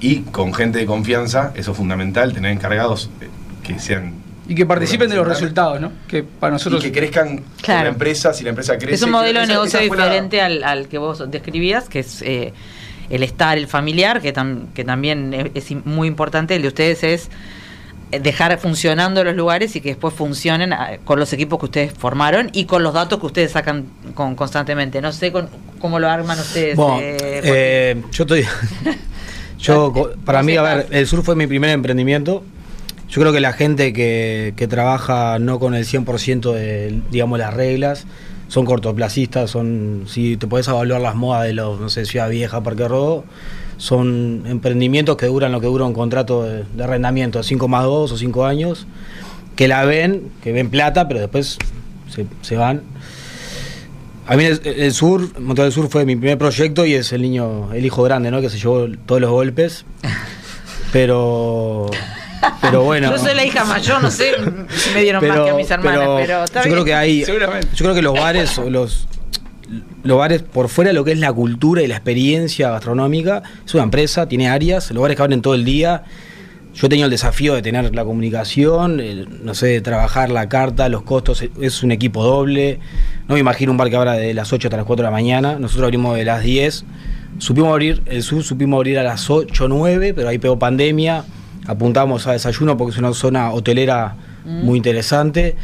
C: y con gente de confianza, eso es fundamental, tener encargados eh, que sean
F: y que participen de los resultados, ¿no? Que para nosotros
C: y que crezcan con
B: Claro.
C: la empresa, si la empresa crece.
B: Es un modelo de negocio
C: la-
B: diferente al, al que vos describías, que es eh, el estar, el familiar, que, tam- que también es, muy importante. El de ustedes es dejar funcionando los lugares y que después funcionen ah, con los equipos que ustedes formaron y con los datos que ustedes sacan con, constantemente. No sé con- cómo lo arman ustedes.
E: Bueno,
B: eh,
E: eh, yo estoy. yo, para mí, a ver, el sur fue mi primer emprendimiento. Yo creo que la gente que, que trabaja no con el 100% de, digamos, las reglas, son cortoplacistas, son, si te puedes evaluar las modas de los, no sé, Ciudad Vieja, Parque Rodó, son emprendimientos que duran lo que dura un contrato de, de arrendamiento, 5 más 2 o 5 años, que la ven, que ven plata, pero después se, se van. A mí el, el sur, Motor del Sur fue mi primer proyecto y es el niño, el hijo grande, ¿no? Que se llevó todos los golpes. Pero Pero bueno.
B: Yo soy la hija mayor, no sé si me dieron más que a mis hermanas, pero, está
E: yo
B: bien.
E: creo que hay.
F: Seguramente.
E: Yo creo que los bares o los los bares por fuera de lo que es la cultura y la experiencia gastronómica, es una empresa, tiene áreas, los bares que abren todo el día. Yo he tenido el desafío de tener la comunicación, el, no sé, de trabajar la carta, los costos, es un equipo doble. No me imagino un bar que abra de las 8 hasta las 4 de la mañana. Nosotros abrimos de las 10. Supimos abrir, el sur supimos abrir a las 8 o 9, pero ahí pegó pandemia. Apuntamos a desayuno porque es una zona hotelera
B: Mm.
E: muy interesante.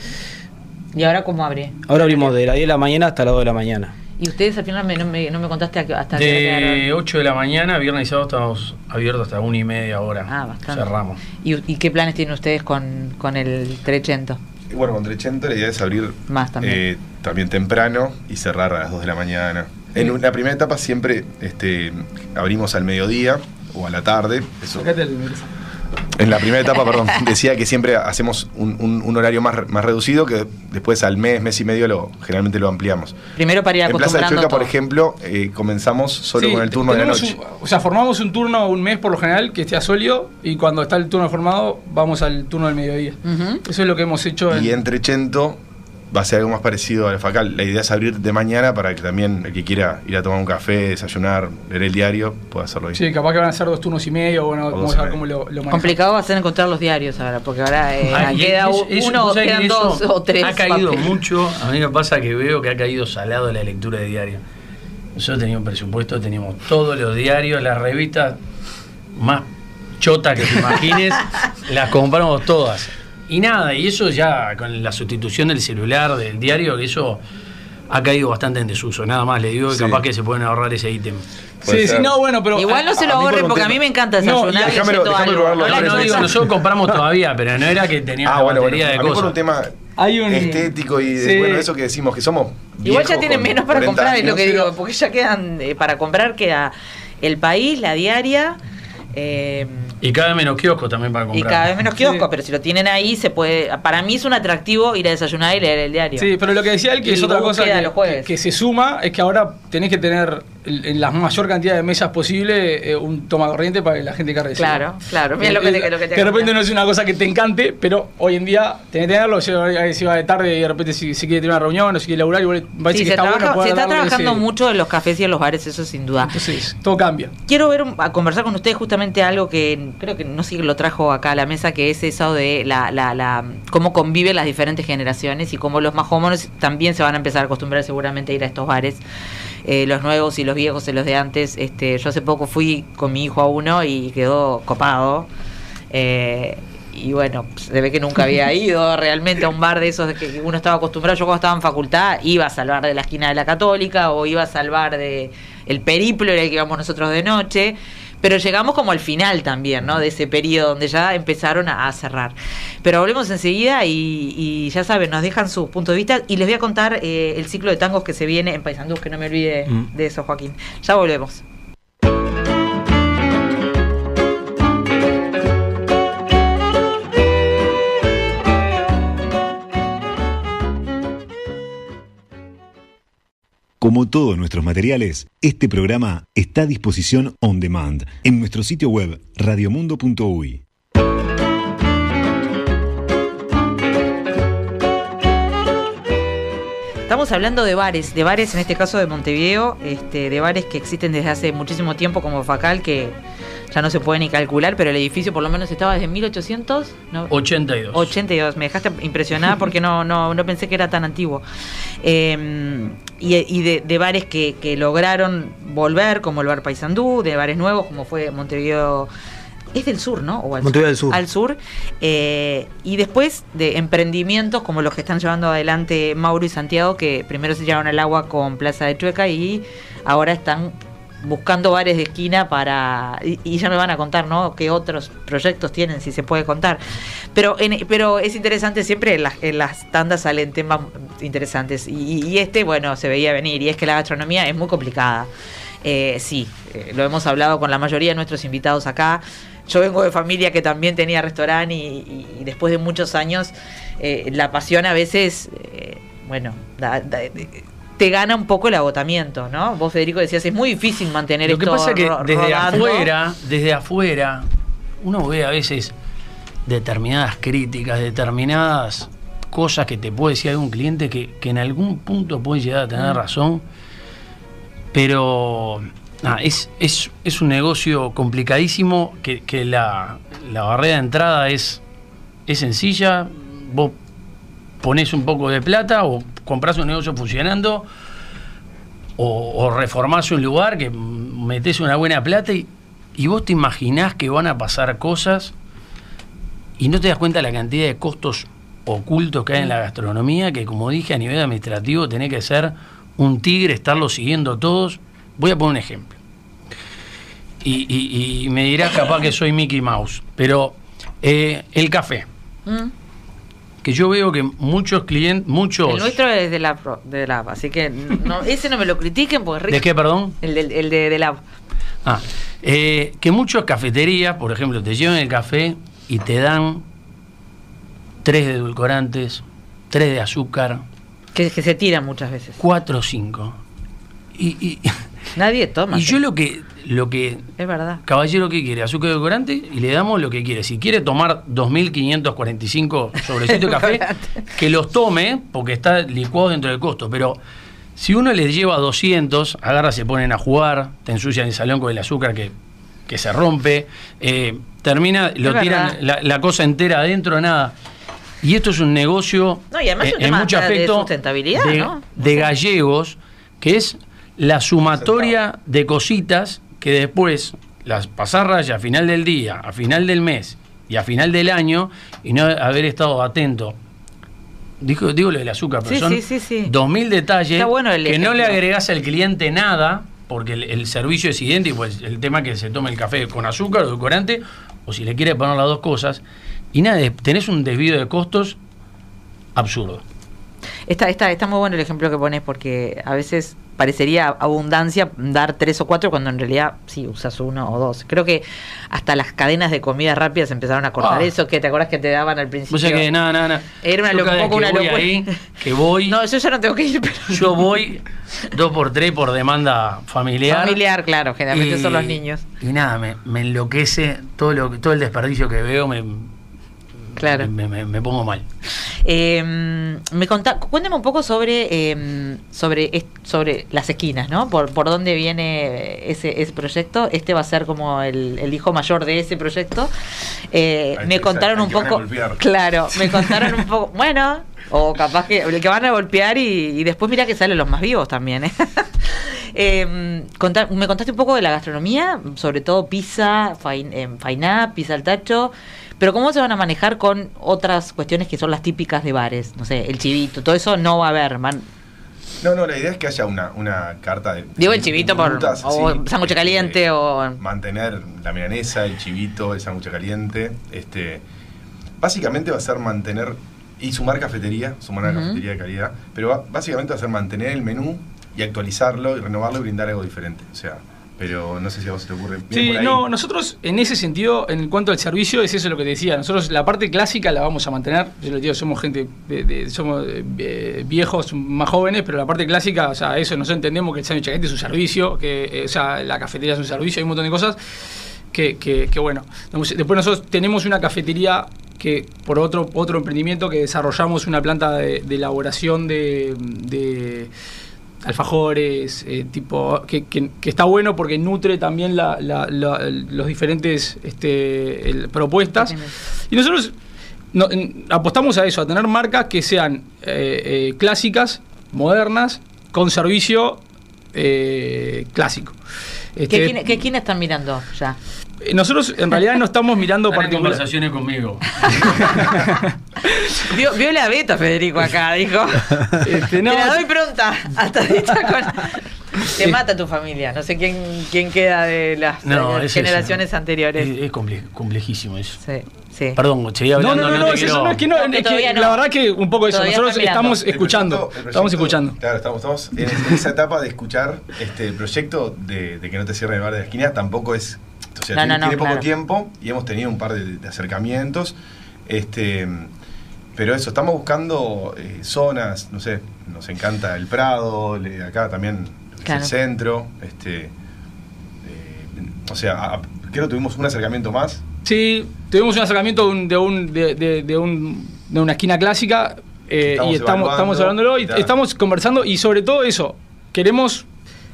B: ¿Y ahora cómo abre?
E: Ahora abrimos de las 10 de la mañana hasta las 2 de la mañana.
B: Y ustedes al final me- no, me, no me contaste hasta qué hora
D: De
B: quedaron.
D: 8 de la mañana, viernes y sábado estamos abiertos hasta 1 y media hora.
B: Ah, bastante.
D: Cerramos.
B: ¿Y, y qué planes tienen ustedes con, con el Trecento?
C: Bueno, con Trecento la idea es abrir
B: Más también.
C: eh, también temprano y cerrar a las 2 de la mañana. En una primera etapa siempre este, abrimos al mediodía o a la tarde. Eso.
F: Sacate el micrófono.
C: En la primera etapa, perdón, decía que siempre hacemos un, un- un horario más, más reducido que después al mes, mes y medio lo generalmente lo ampliamos.
B: Primero para ir
C: En Plaza de Chueca, por ejemplo, eh, comenzamos solo
F: Sí,
C: con el turno de la noche.
F: un- o sea, formamos un turno un mes por lo general que esté a sólido y cuando está el turno formado vamos al turno del mediodía. Eso es lo que hemos hecho. en-
C: Y entre Chento va a ser algo más parecido al Facal. La idea es abrir de mañana para que también el que quiera ir a tomar un café, desayunar, leer el diario, pueda hacerlo ahí.
F: Sí, capaz que van a ser dos turnos y medio, bueno, vamos a ver cómo lo, lo.
B: Complicado va a ser encontrar los diarios ahora, porque ahora eh,
D: Ah,
B: queda uno,
D: que
B: quedan
D: eso
B: dos o tres.
D: Ha caído mucho, a mí me pasa que veo que ha caído salado la lectura de diario. Nosotros teníamos un presupuesto, teníamos todos los diarios, las revistas más chotas que te imagines, las compramos todas. Y nada, y eso ya con la sustitución del celular, del diario, que eso ha caído bastante en desuso. Nada más le digo que
C: Sí.
D: capaz que se pueden ahorrar ese ítem.
F: Sí, sí, no, bueno, pero.
B: Igual no se lo ahorren porque a mí me encanta
F: No,
B: desayunar
C: y
B: y
C: déjamelo- déjamelo déjamelo
D: no
B: no
D: digo, nosotros compramos todavía, pero no era que teníamos
C: Ah, bueno,
D: batería
C: bueno,
D: de
C: a mí por
D: cosas.
C: un tema
F: Hay un-
C: estético y de,
F: Sí.
C: bueno, eso que decimos que somos.
B: Igual ya tienen menos para
C: 40
B: comprar, es lo que digo, porque ya quedan eh, para comprar queda el país, la diaria. eh,
D: Y cada vez menos kioscos también para
B: y
D: comprar.
B: cada vez menos kioscos,
F: Sí.
B: pero si lo tienen ahí se puede. Para mí es un atractivo ir a desayunar y leer el diario.
F: Sí, pero lo que decía él, que
B: Y
F: es otra cosa que, que- que se suma, es que ahora tenés que tener en la mayor cantidad de mesas posible eh, un toma corriente para que la gente cargue.
B: Claro, claro. Mira lo que te- lo que te
F: de repente no es una cosa que te encante, pero hoy en día tenés que tenerlo. Si va- si va de tarde y de repente si, si quiere tener una reunión o si quiere laburar, igual me parece
B: Sí,
F: que
B: se,
F: está
B: trabaja-
F: bueno poder
B: se está trabajando
F: ese-
B: mucho en los cafés y en los bares, eso sin duda.
F: Entonces, todo cambia.
B: Quiero ver un- a conversar con ustedes justamente algo que creo que no sé si lo trajo acá a la mesa, que es eso de la, la, la cómo conviven las diferentes generaciones y cómo los más jóvenes también se van a empezar a acostumbrar seguramente a ir a estos bares. Eh, los nuevos y los viejos y los de antes. Este, yo hace poco fui con mi hijo a uno y quedó copado. Eh, y bueno, se ve que nunca había ido realmente a un bar de esos de que uno estaba acostumbrado. Yo cuando estaba en facultad iba a salvar de la esquina de la Católica o iba a salvar de el periplo era el que íbamos nosotros de noche. Pero llegamos como al final también, ¿no? De ese periodo donde ya empezaron a, a cerrar. Pero volvemos enseguida y, y ya saben, nos dejan sus puntos de vista y les voy a contar eh, el ciclo de tangos que se viene en Paysandú, que no me olvide
E: Mm.
B: de eso, Joaquín. Ya volvemos.
A: Como todos nuestros materiales, este programa está a disposición on demand en nuestro sitio web radiomundo.uy.
B: Estamos hablando de bares, de bares en este caso de Montevideo, este, de bares que existen desde hace muchísimo tiempo como Facal, que ya no se puede ni calcular, pero el edificio por lo menos estaba desde 1800, ¿no?
D: 82.
B: 82, me dejaste impresionada porque no, no, no pensé que era tan antiguo. Eh, y y de, de bares que, que lograron volver, como el Bar Paysandú, de bares nuevos, como fue Montevideo. Es del sur, ¿no? O al
E: Montevideo del Sur.
B: Al sur. eh, y después de emprendimientos como los que están llevando adelante Mauro y Santiago, que primero se llevaron al agua con Plaza de Chueca y ahora están buscando bares de esquina para y, ya me van a contar no qué otros proyectos tienen si se puede contar. Pero en- pero es interesante siempre en las, en las tandas salen temas interesantes. Y, este bueno se veía venir. Y es que la gastronomía es muy complicada. Eh, sí eh, lo hemos hablado con la mayoría de nuestros invitados acá. Yo vengo de familia que también tenía restaurante y, después de muchos años eh, la pasión a veces eh, bueno da- te gana un poco el agotamiento, ¿no? Vos, Federico, decías, es muy difícil mantener
D: Lo que
B: esto
D: pasa es que desde
B: rodando.
D: afuera, desde afuera, uno ve a veces determinadas críticas, determinadas cosas que te puede decir algún cliente que, que en algún punto puede llegar a tener razón, pero es, es, es un negocio complicadísimo que, que la, la barrera de entrada es, es sencilla, vos pones un poco de plata o compras un negocio funcionando o, o reformás un lugar que metes una buena plata y, y vos te imaginás que van a pasar cosas y no te das cuenta de la cantidad de costos ocultos que hay en la gastronomía, que como dije a nivel administrativo tenés que ser un tigre, estarlo siguiendo todos. Voy a poner un ejemplo. Y, y- y me dirás capaz que soy Mickey Mouse, pero eh, el café,
B: Mm.
D: Que yo veo que muchos clientes, muchos...
B: El nuestro es de la, pro- de la así que no, ese no me lo critiquen porque es rico.
D: ¿De qué, perdón?
B: El, del- el de, de la
D: Ah, eh, que muchas cafeterías, por ejemplo, te llevan el café y te dan tres de edulcorantes, tres de azúcar,
B: que, que se tiran muchas veces.
D: cuatro o cinco. Y, y,
B: Nadie toma.
D: y yo lo que, lo que,
B: Es verdad.
D: caballero que quiere, azúcar edulcorante, y le damos lo que quiere. Si quiere tomar 2.545 sobrecitos de café, que los tome, porque está licuado dentro del costo. Pero si uno les lleva 200, agarra, se ponen a jugar, te ensucian el salón con el azúcar que, que se rompe, eh, termina, lo
B: Es
D: tiran
B: verdad.
D: la, la cosa entera adentro, nada. Y esto es un negocio
B: No, y además es un
D: en
B: tema
D: mucho
B: hasta de sustentabilidad,
D: de,
B: ¿no?
D: de gallegos, que es la sumatoria de cositas que después las pasar raya a final del día, a final del mes y a final del año y no haber estado atento. Digo, digo lo del azúcar, pero
B: Sí,
D: son
B: sí, sí, sí.
D: dos mil detalles
B: Está bueno el
D: que no le agregás al cliente nada, porque el, el servicio es idéntico, pues el tema que se tome el café con azúcar o edulcorante, o si le quiere poner las dos cosas, y nada, tenés un desvío de costos absurdo.
B: Está, está, está muy bueno el ejemplo que pones porque a veces parecería abundancia dar tres o cuatro cuando en realidad sí usas uno o dos. Creo que hasta las cadenas de comida rápidas empezaron a cortar
D: Ah.
B: eso que te acuerdas que te daban al principio.
D: O sea que nada, nada, nada.
B: Era una
D: Yo
B: lo-
D: cada
B: un
D: vez
B: poco una locura.
D: ahí, que voy,
B: No, yo ya no tengo que ir, pero
D: yo voy dos por tres por demanda familiar.
B: familiar, claro, generalmente
D: Y-
B: son los niños.
D: Y nada, me, me enloquece todo lo todo el desperdicio que veo, me,
B: Claro.
D: me, me- me pongo mal.
B: Eh, me contá, cuéntame un poco sobre eh, sobre sobre las esquinas, ¿no? Por, por dónde viene ese, ese proyecto. Este va a ser como el, el hijo mayor de ese proyecto. Eh,
C: Ahí
B: me contaron un poco. Claro, me contaron un poco. Bueno, o capaz que el que van a golpear y, y después mira que salen los más vivos también. ¿eh? Eh, contar- me contaste un poco de la gastronomía, sobre todo pizza, fain, eh, fainá, pizza al tacho, pero ¿cómo se van a manejar con otras cuestiones que son las típicas de bares? No sé, el chivito, todo eso no va a haber.
C: No, no, la idea es que haya una, una carta de.
B: Digo el chivito por- o
C: sí,
B: sándwich caliente
C: este,
B: o-
C: Mantener la milanesa, el chivito, el sándwich caliente. Este, básicamente va a ser mantener. Y sumar cafetería, sumar una
B: Ujú.
C: cafetería de calidad. Pero básicamente va a ser mantener el menú y actualizarlo y renovarlo y brindar algo diferente. O sea, pero no sé si a vos se te ocurre. ¿Viene
F: Sí,
C: por ahí?
F: no, nosotros en ese sentido, en cuanto al servicio, es eso lo que te decía. Nosotros la parte clásica la vamos a mantener. Yo les digo, somos gente, de- de- somos eh, viejos, más jóvenes, pero la parte clásica, o sea, eso nosotros entendemos que el sándwich es un servicio, que eh, o sea, la cafetería es un servicio, hay un montón de cosas que, que- que, bueno. Después nosotros tenemos una cafetería que por otro, otro emprendimiento que desarrollamos una planta de, de elaboración de- de alfajores, eh, tipo, que, que- que está bueno porque nutre también la, la- la- los diferentes este, el- propuestas. Y nosotros no- en- apostamos a eso, a tener marcas que sean eh, eh, clásicas, modernas, con servicio eh, clásico.
B: ¿Qué,
F: Este,
B: quién, qué quién están mirando ya?
F: Eh, nosotros en realidad no estamos mirando particular-
D: conversaciones conmigo.
B: Vio, vio la beta, Federico, acá, dijo.
F: Este, no,
B: Te la doy pronta. Hasta ahorita con... Te mata tu familia. No sé quién, quién queda de las, de las
D: es eso.
B: generaciones anteriores.
D: Es, es comple- complejísimo eso.
B: Sí, sí.
D: Perdón, seguí
F: No,
D: hablando.
F: no, no, no, es
D: quiero-
F: eso, no, es que no,
B: No,
F: es
B: que
F: que
B: todavía no.
F: la verdad que un poco eso,
B: Todavía
F: nosotros estamos
C: El
F: escuchando,
C: proyecto- el
F: estamos escuchando.
C: Claro, estamos, estamos en, en esa etapa de escuchar este el proyecto de, de que no te cierre el bar de la esquina. Tampoco es. O sea,
B: No,
C: tiene,
B: no, no,
C: tiene poco
B: claro.
C: tiempo y hemos tenido un par de, de acercamientos. Este, pero eso, estamos buscando eh, zonas, no sé, nos encanta el Prado, le- acá también
B: Claro.
C: el centro. Este, eh, o sea, a- creo que tuvimos un acercamiento más.
F: Sí, tuvimos un acercamiento de, un, de, un- de- de- de un- de una esquina clásica eh,
C: Estamos
F: y estamos, estamos hablándolo y estamos conversando y sobre todo eso, queremos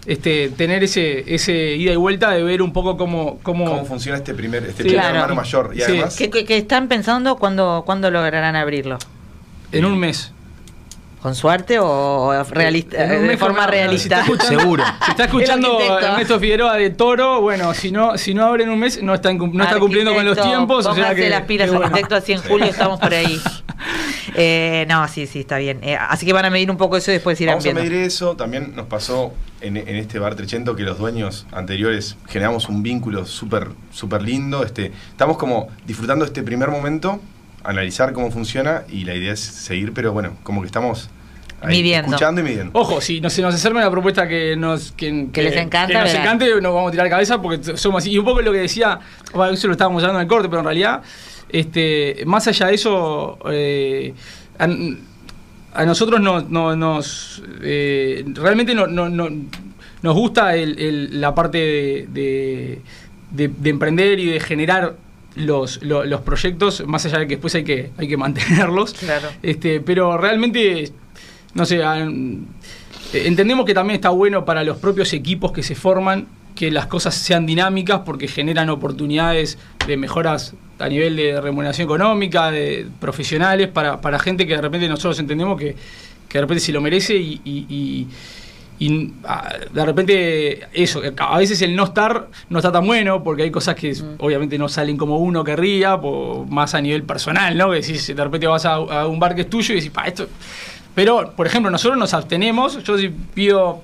F: este, tener ese, ese ida y vuelta de ver un poco cómo... cómo,
C: ¿Cómo funciona este primer, este
F: Sí,
C: primer
B: claro.
C: hermano mayor? Y
F: Sí.
C: además,
B: ¿Qué, qué- qué están pensando cuándo, cuándo lograrán abrirlo?
F: en un mes.
B: ¿Con suerte o realista,
F: En un
B: de
F: mes
B: forma realista?
F: Si está escuchando,
E: Seguro.
F: Si está escuchando. Ernesto Figueroa de Toro, bueno, si no, si no abre en un mes, no está, no está cumpliendo con los tiempos. O sea que,
B: las pilas,
F: que bueno.
B: arquitecto, así en julio estamos por ahí. Eh, no, sí, sí, está bien. Eh, así que van a medir un poco eso y después irán
C: Vamos a medir eso. También nos pasó en, en este bar Trecento que los dueños anteriores generamos un vínculo súper súper lindo. Este, estamos como disfrutando este primer momento, analizar cómo funciona y la idea es seguir, pero bueno, como que estamos ahí
B: Midiendo.
C: escuchando y midiendo.
F: Ojo, si no se nos acerca una propuesta que nos que,
B: Que les encanta,
F: que nos encante, nos vamos a tirar cabeza porque somos así. Y un poco lo que decía, bueno, eso lo estábamos hablando en el corte, pero en realidad, este, más allá de eso, eh, a, a nosotros no- no- nos eh, realmente no, no- no- nos gusta el- el- la parte de, de- de- de emprender y de generar los, lo- los proyectos, más allá de que después hay que, hay que mantenerlos.
B: Claro.
F: Este, pero realmente, no sé, eh, entendemos que también está bueno para los propios equipos que se forman que las cosas sean dinámicas porque generan oportunidades de mejoras a nivel de remuneración económica, de profesionales, para, para gente que de repente nosotros entendemos que, que de repente se lo merece y, y- y- y, ah, de repente eso, a veces el no estar no está tan bueno porque hay cosas que obviamente no salen como uno querría, po- más a nivel personal, ¿no? Que decís, de repente vas a, a un bar que es tuyo y decís, pa, esto... Pero, por ejemplo, nosotros nos abstenemos, yo si pido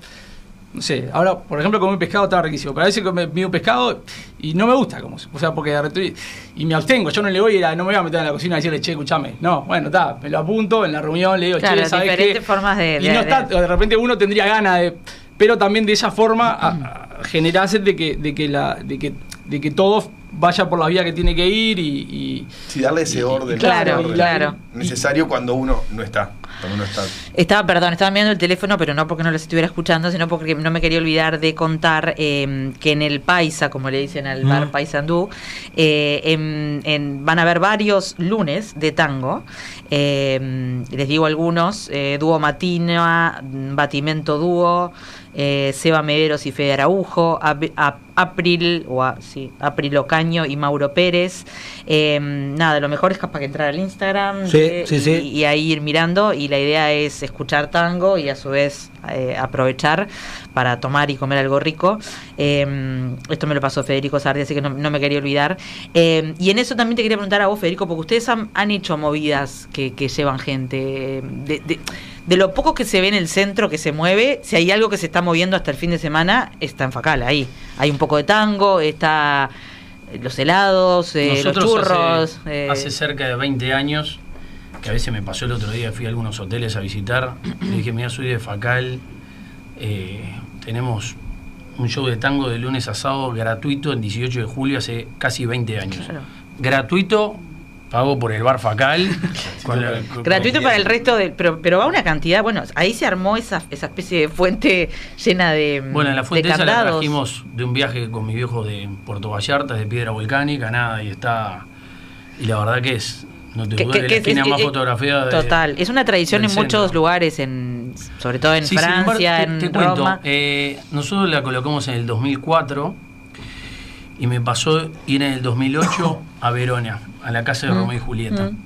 F: no sé, ahora, por ejemplo, comí pescado está riquísimo, pero a veces comí pescado y no me gusta como, o sea, porque de repente- y me abstengo, yo no le voy a ir a- no me voy a meter en la cocina y decirle, che, escuchame, no, bueno, está, me lo apunto en la reunión, le digo,
B: Claro,
F: che, ¿sabes
B: diferentes
F: qué?
B: formas de-
F: Y
B: de-
F: no está,
B: de-
F: repente uno tendría ganas de, pero también de esa forma a- a generarse de que, de que la, de que, de que todo vaya por la vía que tiene que ir y, y-
C: Sí, darle ese
F: y-
C: orden.
B: Claro,
C: ese orden
B: claro.
C: Necesario cuando uno no está. Cuando uno está.
B: Estaba, perdón, estaba mirando el teléfono, pero no porque no los estuviera escuchando, sino porque no me quería olvidar de contar eh, que en el Paisa, como le dicen al bar
D: Mm.
B: Paisandú, eh, en- en- van a haber varios lunes de tango. Eh, les digo algunos: eh, Dúo Matina, Batimento Dúo, eh, Seba Mederos y Fede Araujo, Ap- April, o a- sí, April Ocaño y Mauro Pérez. Eh, nada, lo mejor es capaz que entrar al Instagram
E: Sí,
B: eh,
E: sí,
B: y- ahí ir mirando y la idea es escuchar tango y a su vez eh, aprovechar para tomar y comer algo rico. Esto me lo pasó Federico Sardi, así que no, no me quería olvidar. Y en eso también te quería preguntar a vos, Federico, porque ustedes han, han hecho movidas que, que llevan gente. De, de- de lo poco que se ve en el centro que se mueve, si hay algo que se está moviendo hasta el fin de semana, está en Facal, ahí. Hay un poco de tango, está eh, los helados, eh, los churros.
D: hace,
B: eh,
D: hace cerca de 20 años, que a veces me pasó el otro día, fui a algunos hoteles a visitar, le dije, mira, soy de Facal, eh, tenemos un show de tango de lunes a sábado gratuito el 18 de julio hace casi 20 años.
B: Claro.
D: Gratuito, pago por el bar Facal. con la- con-
B: Gratuito
D: con-
B: para el resto del. Pero, pero va una cantidad. Bueno, ahí se armó esa, esa especie de fuente llena de.
D: Bueno, la fuente
B: de
D: esa la trajimos de un viaje con mis viejos de Puerto Vallarta, de piedra volcánica, nada, y está. Y la verdad que es. No te
B: Que-
D: duele
B: que-
D: la esquina
B: es-
D: más
B: es-
D: fotografiada de-
B: Total. Es una tradición en muchos
D: centro.
B: lugares, en, sobre todo en
D: Sí, sin embargo,
B: Francia,
D: te-
B: en
D: te cuento,
B: Roma.
D: eh, nosotros la colocamos en el 2004 y me pasó ir en el 2008 a Verona, a la casa de
B: Mm,
D: Romeo y Julieta.
B: mm.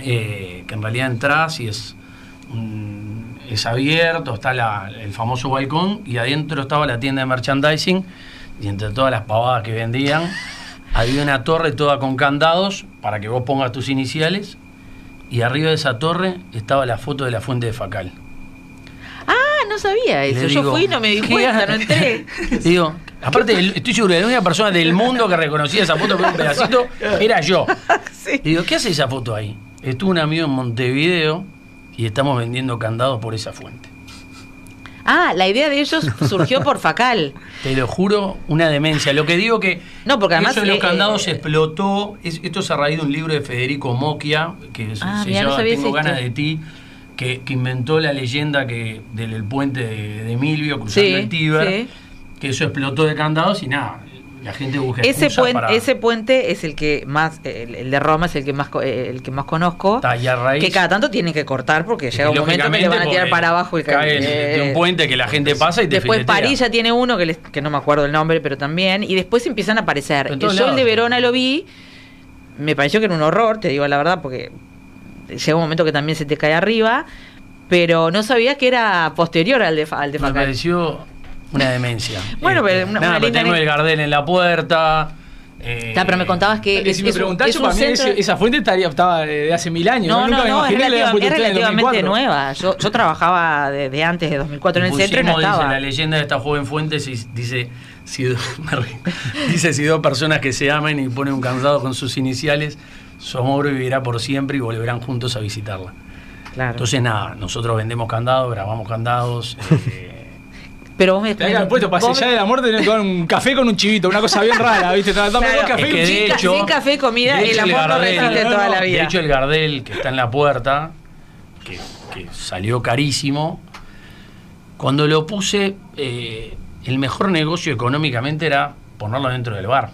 D: Eh, que en realidad entras y es, un- es abierto, está la- el famoso balcón y adentro estaba la tienda de merchandising y entre todas las pavadas que vendían había una torre toda con candados para que vos pongas tus iniciales y arriba de esa torre estaba la foto de la fuente de Facal.
B: No sabía eso.
D: le
B: Yo
D: digo,
B: fui y no me di
D: ¿qué
B: cuenta, no entré.
D: Digo, aparte, el- estoy seguro de la única persona del mundo que reconocía esa foto con un pedacito era yo.
B: Sí.
D: Digo, ¿qué hace esa foto ahí? Estuvo un amigo en Montevideo y estamos vendiendo candados por esa fuente.
B: Ah, la idea de ellos surgió por Facal.
D: Te lo juro, una demencia. Lo que digo que
B: No, porque además,
D: eso de los
B: eh,
D: candados
B: eh,
D: explotó. Es- esto es a raíz de un libro de Federico Mocchia, que se-
B: Ah,
D: se
B: mirá, no
D: llama
B: sabía
D: Tengo ganas de ti, que, que inventó la leyenda que del el puente de, de Emilio cruzando
B: Sí,
D: el Tíber,
B: sí.
D: que eso explotó de candados y nada. La gente busca
B: Ese,
D: excusas
B: puen-
D: para-
B: ese puente es el que más, el, el de Roma es el que más, eh, el que más conozco.
D: Raíz.
B: Que cada tanto tienen que cortar porque llega un momento que le van a tirar para abajo el
D: cae de- de un puente que la gente pasa y te
B: Después
D: filetea.
B: París ya tiene uno que, les- que no me acuerdo el nombre, pero también. Y después empiezan a aparecer. El
D: todos
B: sol
D: lados.
B: de Verona lo vi. Me pareció que era un horror, te digo la verdad, porque llega un momento que también se te cae arriba. Pero no sabía que era posterior al de, al de
D: Me pareció una demencia.
B: Bueno, pero una-
D: nada,
B: una
D: pero tenemos el Gardel en la puerta. eh,
B: pero me contabas que es,
F: si me
B: es
F: preguntás,
B: es
F: yo para mí esa fuente estaría, estaba de, de hace mil años.
B: No, no,
F: me
B: no, es, relativa- es relativamente
F: 2004.
B: nueva. Yo, yo trabajaba desde antes de 2004 en el centro y no
D: pusimos, dice,
B: estaba.
D: la leyenda de esta joven fuente si- dice si, dice si dos personas que se amen y ponen un cansado con sus iniciales, su amor vivirá por siempre y volverán juntos a visitarla.
B: Claro.
D: Entonces nada, nosotros vendemos candados, grabamos candados. eh,
B: pero vos me
F: Te habían puesto para sellar el amor, tomar un café con un chivito, una cosa bien rara, ¿viste? Dame
B: Claro,
F: dos cafés
D: es
F: y
D: que
F: un
D: de
F: chivito.
B: Sin ca-
D: hecho,
B: sin café comida,
D: de
B: el
D: hecho,
B: amor no resiste toda la vida.
D: De hecho, el Gardel que está en la puerta, que, que salió carísimo, cuando lo puse, eh, el mejor negocio económicamente era ponerlo dentro del bar,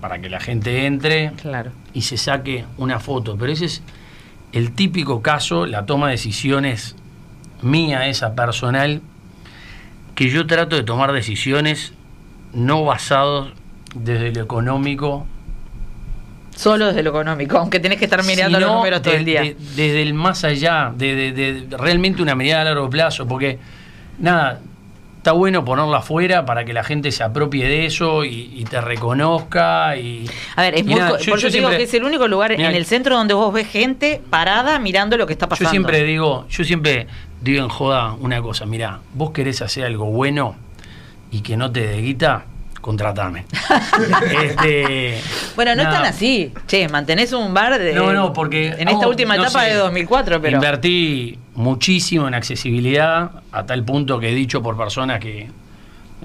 D: para que la gente entre
B: Claro.
D: y se saque una foto. Pero ese es el típico caso, la toma de decisiones mía, esa personal, que yo trato de tomar decisiones no basados desde lo económico,
B: Solo desde lo económico, aunque tenés que estar mirando los números todo
D: de-
B: el día.
D: de- desde el más allá, de realmente una mirada a largo plazo, porque nada, está bueno ponerla afuera para que la gente se apropie de eso y, y te reconozca. Y,
B: A ver, es muy,
D: nada, yo-
B: por eso digo que es el único lugar
D: Mirá,
B: en el centro donde vos ves gente parada mirando lo que está pasando.
D: Yo siempre digo, yo siempre digo en joda una cosa, mira, vos querés hacer algo bueno y que no te dé guita, contratame. este,
B: Bueno, no
D: nada,
B: están así. Che, mantenés un bar de.
D: No, no, porque
B: En esta
D: vamos,
B: última
D: no
B: etapa
D: sé,
B: de 2004, pero.
D: Invertí muchísimo en accesibilidad, a tal punto que he dicho por personas que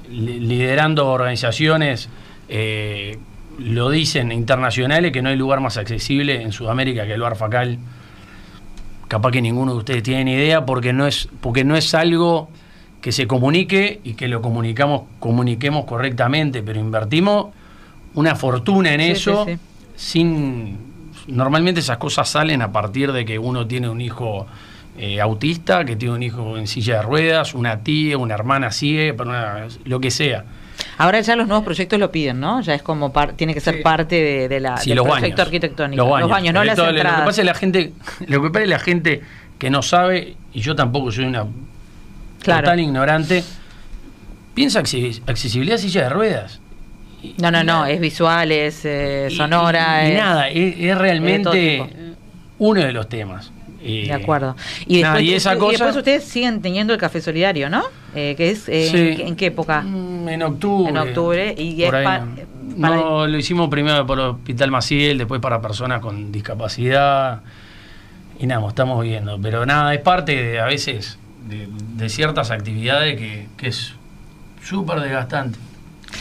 D: li- liderando organizaciones eh, lo dicen internacionales que no hay lugar más accesible en Sudamérica que el Bar Facal. Capaz que ninguno de ustedes tiene ni idea porque no es, porque no es algo que se comunique y que lo comunicamos, comuniquemos correctamente, pero invertimos una fortuna en
B: Sí,
D: eso
B: sí, sí.
D: sin normalmente esas cosas salen a partir de que uno tiene un hijo eh, autista, que tiene un hijo en silla de ruedas, una tía, una hermana ciega, una- lo que sea.
B: Ahora ya los nuevos proyectos lo piden, ¿no? Ya es como par- tiene que ser
F: Sí.
B: parte de, de la,
D: Sí,
B: del
D: los
B: proyecto
D: baños.
B: arquitectónico.
D: Los baños,
B: no
D: Porque
B: las
D: todo- Lo que
B: entradas.
D: pasa es la gente, lo que pasa es la gente que no sabe, y yo tampoco soy una
B: Claro.
D: total ignorante, piensa acce- accesibilidad a silla de ruedas.
B: No, no, no, es visual, es eh,
D: Y-
B: sonora.
D: Y, y
B: es-
D: nada, es, es realmente uno de los temas. Eh,
B: De acuerdo. Y
D: nada,
B: después,
D: y esa
B: y
D: cosa-
B: después ustedes siguen teniendo el café solidario, ¿no? Eh, que es eh,
D: Sí.
B: ¿en, qué- en qué época?
D: Mm, En octubre.
B: En octubre, y
D: Por
B: es
D: ahí.
B: pa- para-
D: No, lo hicimos primero por el Hospital Maciel, después para personas con discapacidad. Y nada, estamos viendo. Pero nada, es parte de, a veces de, de ciertas actividades que, que es súper desgastante.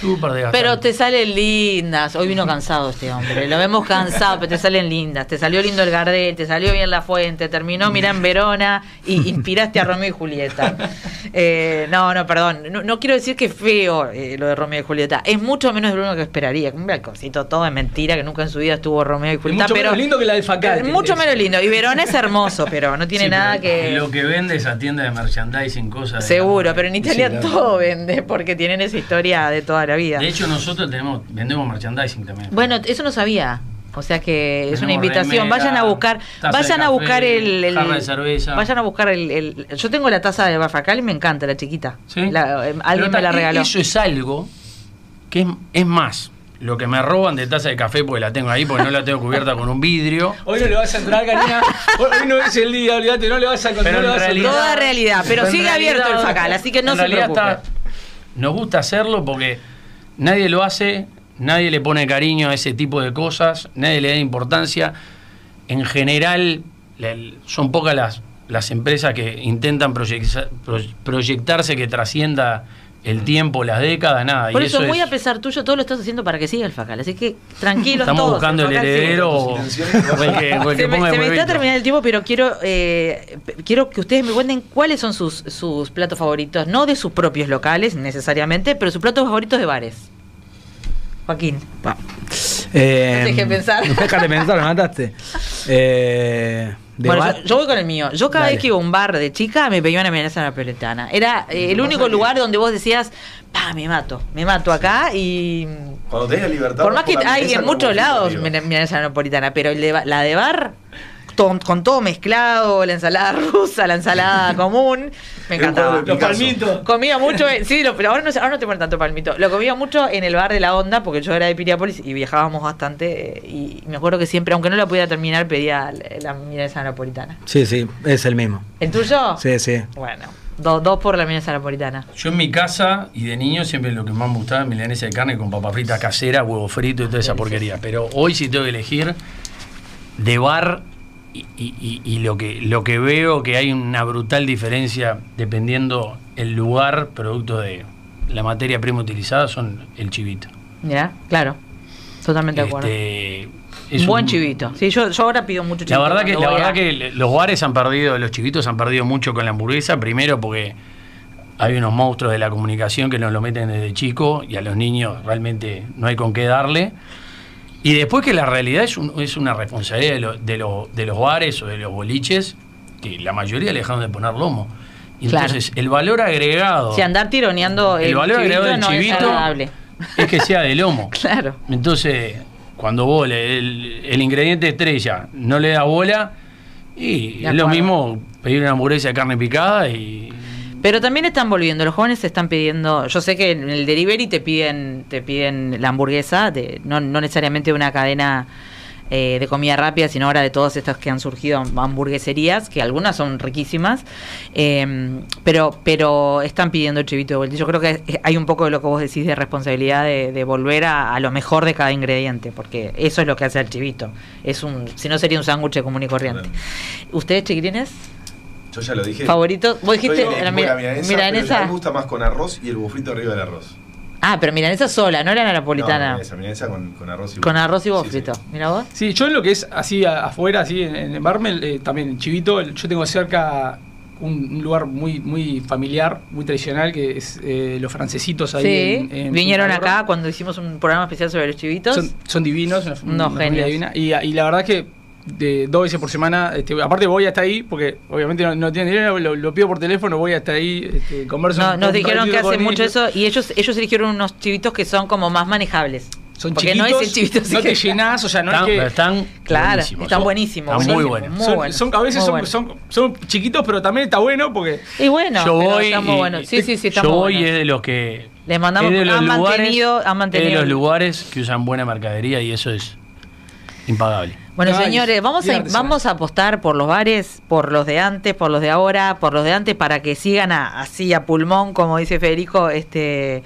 D: Súper desgastante.
B: Pero te salen lindas. Hoy vino cansado este hombre. Lo vemos cansado, pero te salen lindas. Te salió lindo el Gardel, te salió bien la fuente, terminó mirá en Verona y inspiraste a Romeo y Julieta. Eh, no, no, perdón. No, no quiero decir que es feo eh, lo de Romeo y Julieta. Es mucho menos de lo que esperaría. Un balconcito todo de mentira que nunca en su vida estuvo Romeo y
F: Es
B: Julieta.
F: mucho
B: pero
F: menos lindo que la del Facal.
B: Eh, Mucho menos lindo. Y Verona es hermoso, pero no tiene
D: Sí,
B: nada que.
D: Lo que vende esa tienda de merchandising, cosas. de-
B: Seguro, pero en Italia
E: claro.
B: todo vende porque tienen esa historia de toda la vida.
D: De hecho, nosotros tenemos vendemos merchandising también.
B: Bueno, eso no sabía. O sea que es una invitación.
D: remera,
B: Vayan a buscar, vayan a
D: café,
B: buscar el, el-
D: jarra de cerveza.
B: Vayan a buscar el, el- Yo tengo la taza de Barfacal y me encanta la chiquita.
D: ¿Sí?
B: La- eh,
D: Pero
B: alguien me la
D: ta-
B: regaló.
D: Eso es algo que es, es más. Lo que me roban de taza de café, porque la tengo ahí, porque no la tengo cubierta con un vidrio.
F: Hoy no le vas a entrar, Karina. Hoy no es el día, olvídate, no le vas a
D: Pero
F: no a.
B: Toda realidad, pero sigue abierto el Facal, así que no
D: en
B: se
D: realidad
B: preocupe.
D: está- nos gusta hacerlo porque nadie lo hace, nadie le pone cariño a ese tipo de cosas, nadie le da importancia. En general, son pocas las, las empresas que intentan proyecta- pro- proyectarse que trascienda el tiempo, las décadas, nada.
B: Por
D: y
B: eso,
D: eso
B: muy
D: es-
B: a pesar tuyo, todo lo estás haciendo para que siga el Facal. Así que tranquilos
D: Estamos
B: todos.
D: buscando el heredero o, o el que, o el que
B: Se me,
D: ponga
B: se
D: el
B: me está terminando el tiempo, pero quiero eh, quiero que ustedes me cuenten cuáles son sus, sus platos favoritos, no de sus propios locales necesariamente, pero sus platos favoritos de bares. Joaquín.
E: Eh,
B: No te dejé pensar.
E: No dejaste pensar, me mataste. Eh,
B: Bueno,
E: bar-
B: yo, yo voy con el mío. Yo cada
E: Dale.
B: vez que iba a un bar de chica me pedía una milanesa napolitana. Era eh, el único lugar donde vos decías, pa, me mato, me mato acá y...
C: Cuando tenés la libertad.
B: Por más que hay en muchos lados milanesa napolitana, pero el de la de bar, to- con todo mezclado, la ensalada rusa, la ensalada común, me encantaba.
F: Los palmitos.
B: Comía mucho, en- sí, lo- pero ahora no, sé- ahora no te ponen tanto palmito. Lo comía mucho en el bar de la onda, porque yo era de Piriápolis y viajábamos bastante. eh, Y me acuerdo que siempre, aunque no la pudiera terminar, pedía la, la milanesa napolitana.
E: Sí, sí, es el mismo.
B: ¿El tuyo?
E: Sí, sí.
B: Bueno, do- dos por la milanesa napolitana.
D: Yo en mi casa y de niño siempre lo que más me gustaba es milanesa de carne con papa frita casera, huevo frito y toda esa porquería. Pero hoy si tengo que elegir de bar y, y- y- lo que lo que veo que hay una brutal diferencia dependiendo el lugar, producto de la materia prima utilizada, son el chivito.
B: ¿Ya? Claro. Totalmente de acuerdo.
D: Este, es
B: Un buen
D: un-
B: chivito. Sí, yo, yo ahora pido mucho
D: La
B: chivito.
D: verdad que, la verdad
B: a-
D: que los bares han perdido, los chivitos han perdido mucho con la hamburguesa, primero porque hay unos monstruos de la comunicación que nos lo meten desde chico y a los niños realmente no hay con qué darle. Y después que la realidad es, un- es una responsabilidad de, lo- de, lo- de los bares o de los boliches, que la mayoría le dejaron de poner lomo. Y
B: Claro.
D: entonces el valor agregado
B: Si andar tironeando el,
D: el valor
B: chivito
D: agregado del
B: no
D: chivito es que sea de lomo.
B: Claro.
D: Entonces, cuando vos le- el, el ingrediente estrella no le da bola, y es lo mismo pedir una hamburguesa de carne picada y.
B: Pero también están volviendo, los jóvenes se están pidiendo, yo sé que en el delivery te piden, te piden la hamburguesa, de, no, no necesariamente una cadena eh, de comida rápida, sino ahora de todas estas que han surgido hamburgueserías, que algunas son riquísimas, eh, pero, pero están pidiendo el chivito de vuelta. Yo creo que hay un poco de lo que vos decís de responsabilidad de, de volver a, a lo mejor de cada ingrediente, porque eso es lo que hace el chivito. Es un, si no sería un sándwich común y corriente. ¿Ustedes, chiquitines?
C: Yo ya lo dije.
B: ¿Favorito? Vos dijiste la
C: milanesa,
B: milanesa.
C: pero a mí me gusta más con arroz y el bufrito arriba del arroz.
B: Ah, pero milanesa sola, no era la napolitana.
C: No, esa milanesa con, con arroz y
B: con arroz y huevo
C: Sí.
B: Mira vos.
F: Sí, yo en lo que es así afuera, así en, en Barmel, eh, también en Chivito, el- yo tengo cerca un, un lugar muy muy familiar, muy tradicional, que es eh, los francesitos ahí.
B: Sí,
F: en- en
B: vinieron acá cuando hicimos un programa especial sobre los chivitos.
F: Son, son divinos, una,
B: No,
F: una familia
B: genios.
F: divina. Y, y la verdad que de dos veces por semana, este, aparte voy hasta ahí, porque obviamente no, no tienen dinero, lo, lo pido por teléfono, voy hasta ahí, este, converso
B: No, nos dijeron que hacen mucho eso y ellos ellos eligieron unos chivitos que son como más manejables.
F: Son
B: Porque
F: chiquitos,
B: no es el chivito
F: no te llenás, o sea, no
D: están,
F: es que...
D: están
B: Claro,
D: buenísimos.
B: están
D: Son-
B: buenísimos,
D: Están muy buenos.
B: muy
F: son,
B: buenos,
F: son- a veces
B: muy
F: son, son, son chiquitos, pero también está bueno porque
B: Y bueno,
D: yo voy,
B: están muy
D: y-
B: buenos. Sí, sí, sí, están
D: yo
B: muy
D: voy
B: buenos.
D: es de los que
B: Les mandamos-
D: es de los
B: han
D: lugares,
B: mantenido- han
D: es de
B: mantenido
D: los lugares que usan buena mercadería y eso es impagable.
B: Bueno,
F: Ay,
B: señores, vamos a, vamos a apostar por los bares, por los de antes, por los de ahora, por los de antes, para que sigan a- así a pulmón, como dice Federico, este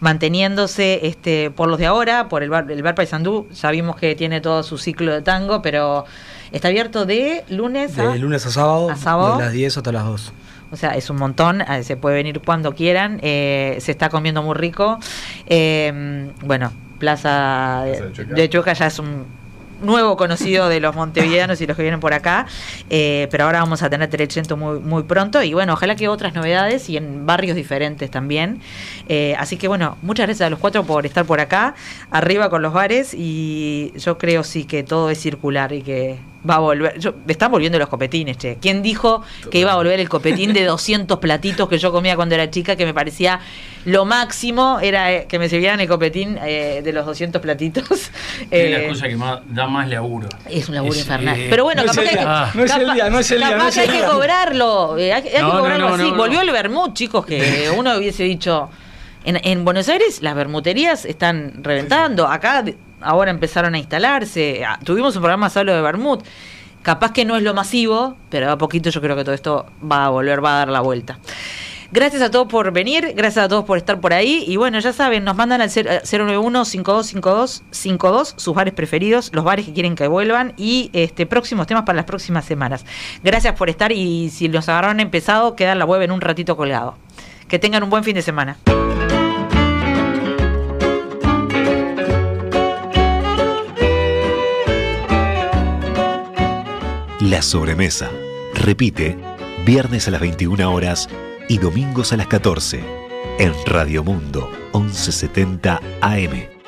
B: manteniéndose este por los de ahora, por el bar, el bar Paysandú. Ya vimos que tiene todo su ciclo de tango, pero está abierto de lunes a...
E: De lunes a sábado,
B: ¿A sábado?
E: de las 10 hasta las 2.
B: O sea, es un montón, eh, se puede venir cuando quieran, eh, se está comiendo muy rico. Eh, bueno, Plaza de,
C: Plaza de Chueca.
B: de Chueca ya es un nuevo conocido de los montevideanos y los que vienen por acá, eh, pero ahora vamos a tener Telechento muy, muy pronto y bueno, ojalá que otras novedades y en barrios diferentes también. Eh, así que bueno, muchas gracias a los cuatro por estar por acá, arriba con los bares y yo creo sí que todo es circular y que va a volver. Yo, están volviendo los copetines, che. ¿Quién dijo que iba a volver el copetín de 200 platitos que yo comía cuando era chica, que me parecía lo máximo, era eh, que me sirvieran el copetín eh, de los 200 platitos?
D: es la
B: Eh,
D: cosa que más, da más laburo.
B: es un laburo
D: Es,
B: infernal.
D: eh,
B: Pero bueno,
F: no
B: capaz que hay que,
F: día, no
B: capaz-
F: día, no día,
B: capaz
F: es
B: que hay que
F: día.
B: cobrarlo. hay, que- hay cobrarlo así. Volvió el vermut, chicos, que uno hubiese dicho. En, en Buenos Aires las bermuterías están reventando. Acá ahora empezaron a instalarse. Ah, Tuvimos un programa solo de vermut. Capaz que no es lo masivo, pero a poquito yo creo que todo esto va a volver, va a dar la vuelta. Gracias a todos por venir, gracias a todos por estar por ahí. Y bueno, ya saben, nos mandan al 091-5252-52 sus bares preferidos, los bares que quieren que vuelvan y este próximos temas para las próximas semanas. Gracias por estar y si los agarraron empezado, queda la web en un ratito colgado. Que tengan un buen fin de semana.
A: La sobremesa. Repite, viernes a las 21 horas y domingos a las 14 en Radio Mundo 1170 AM.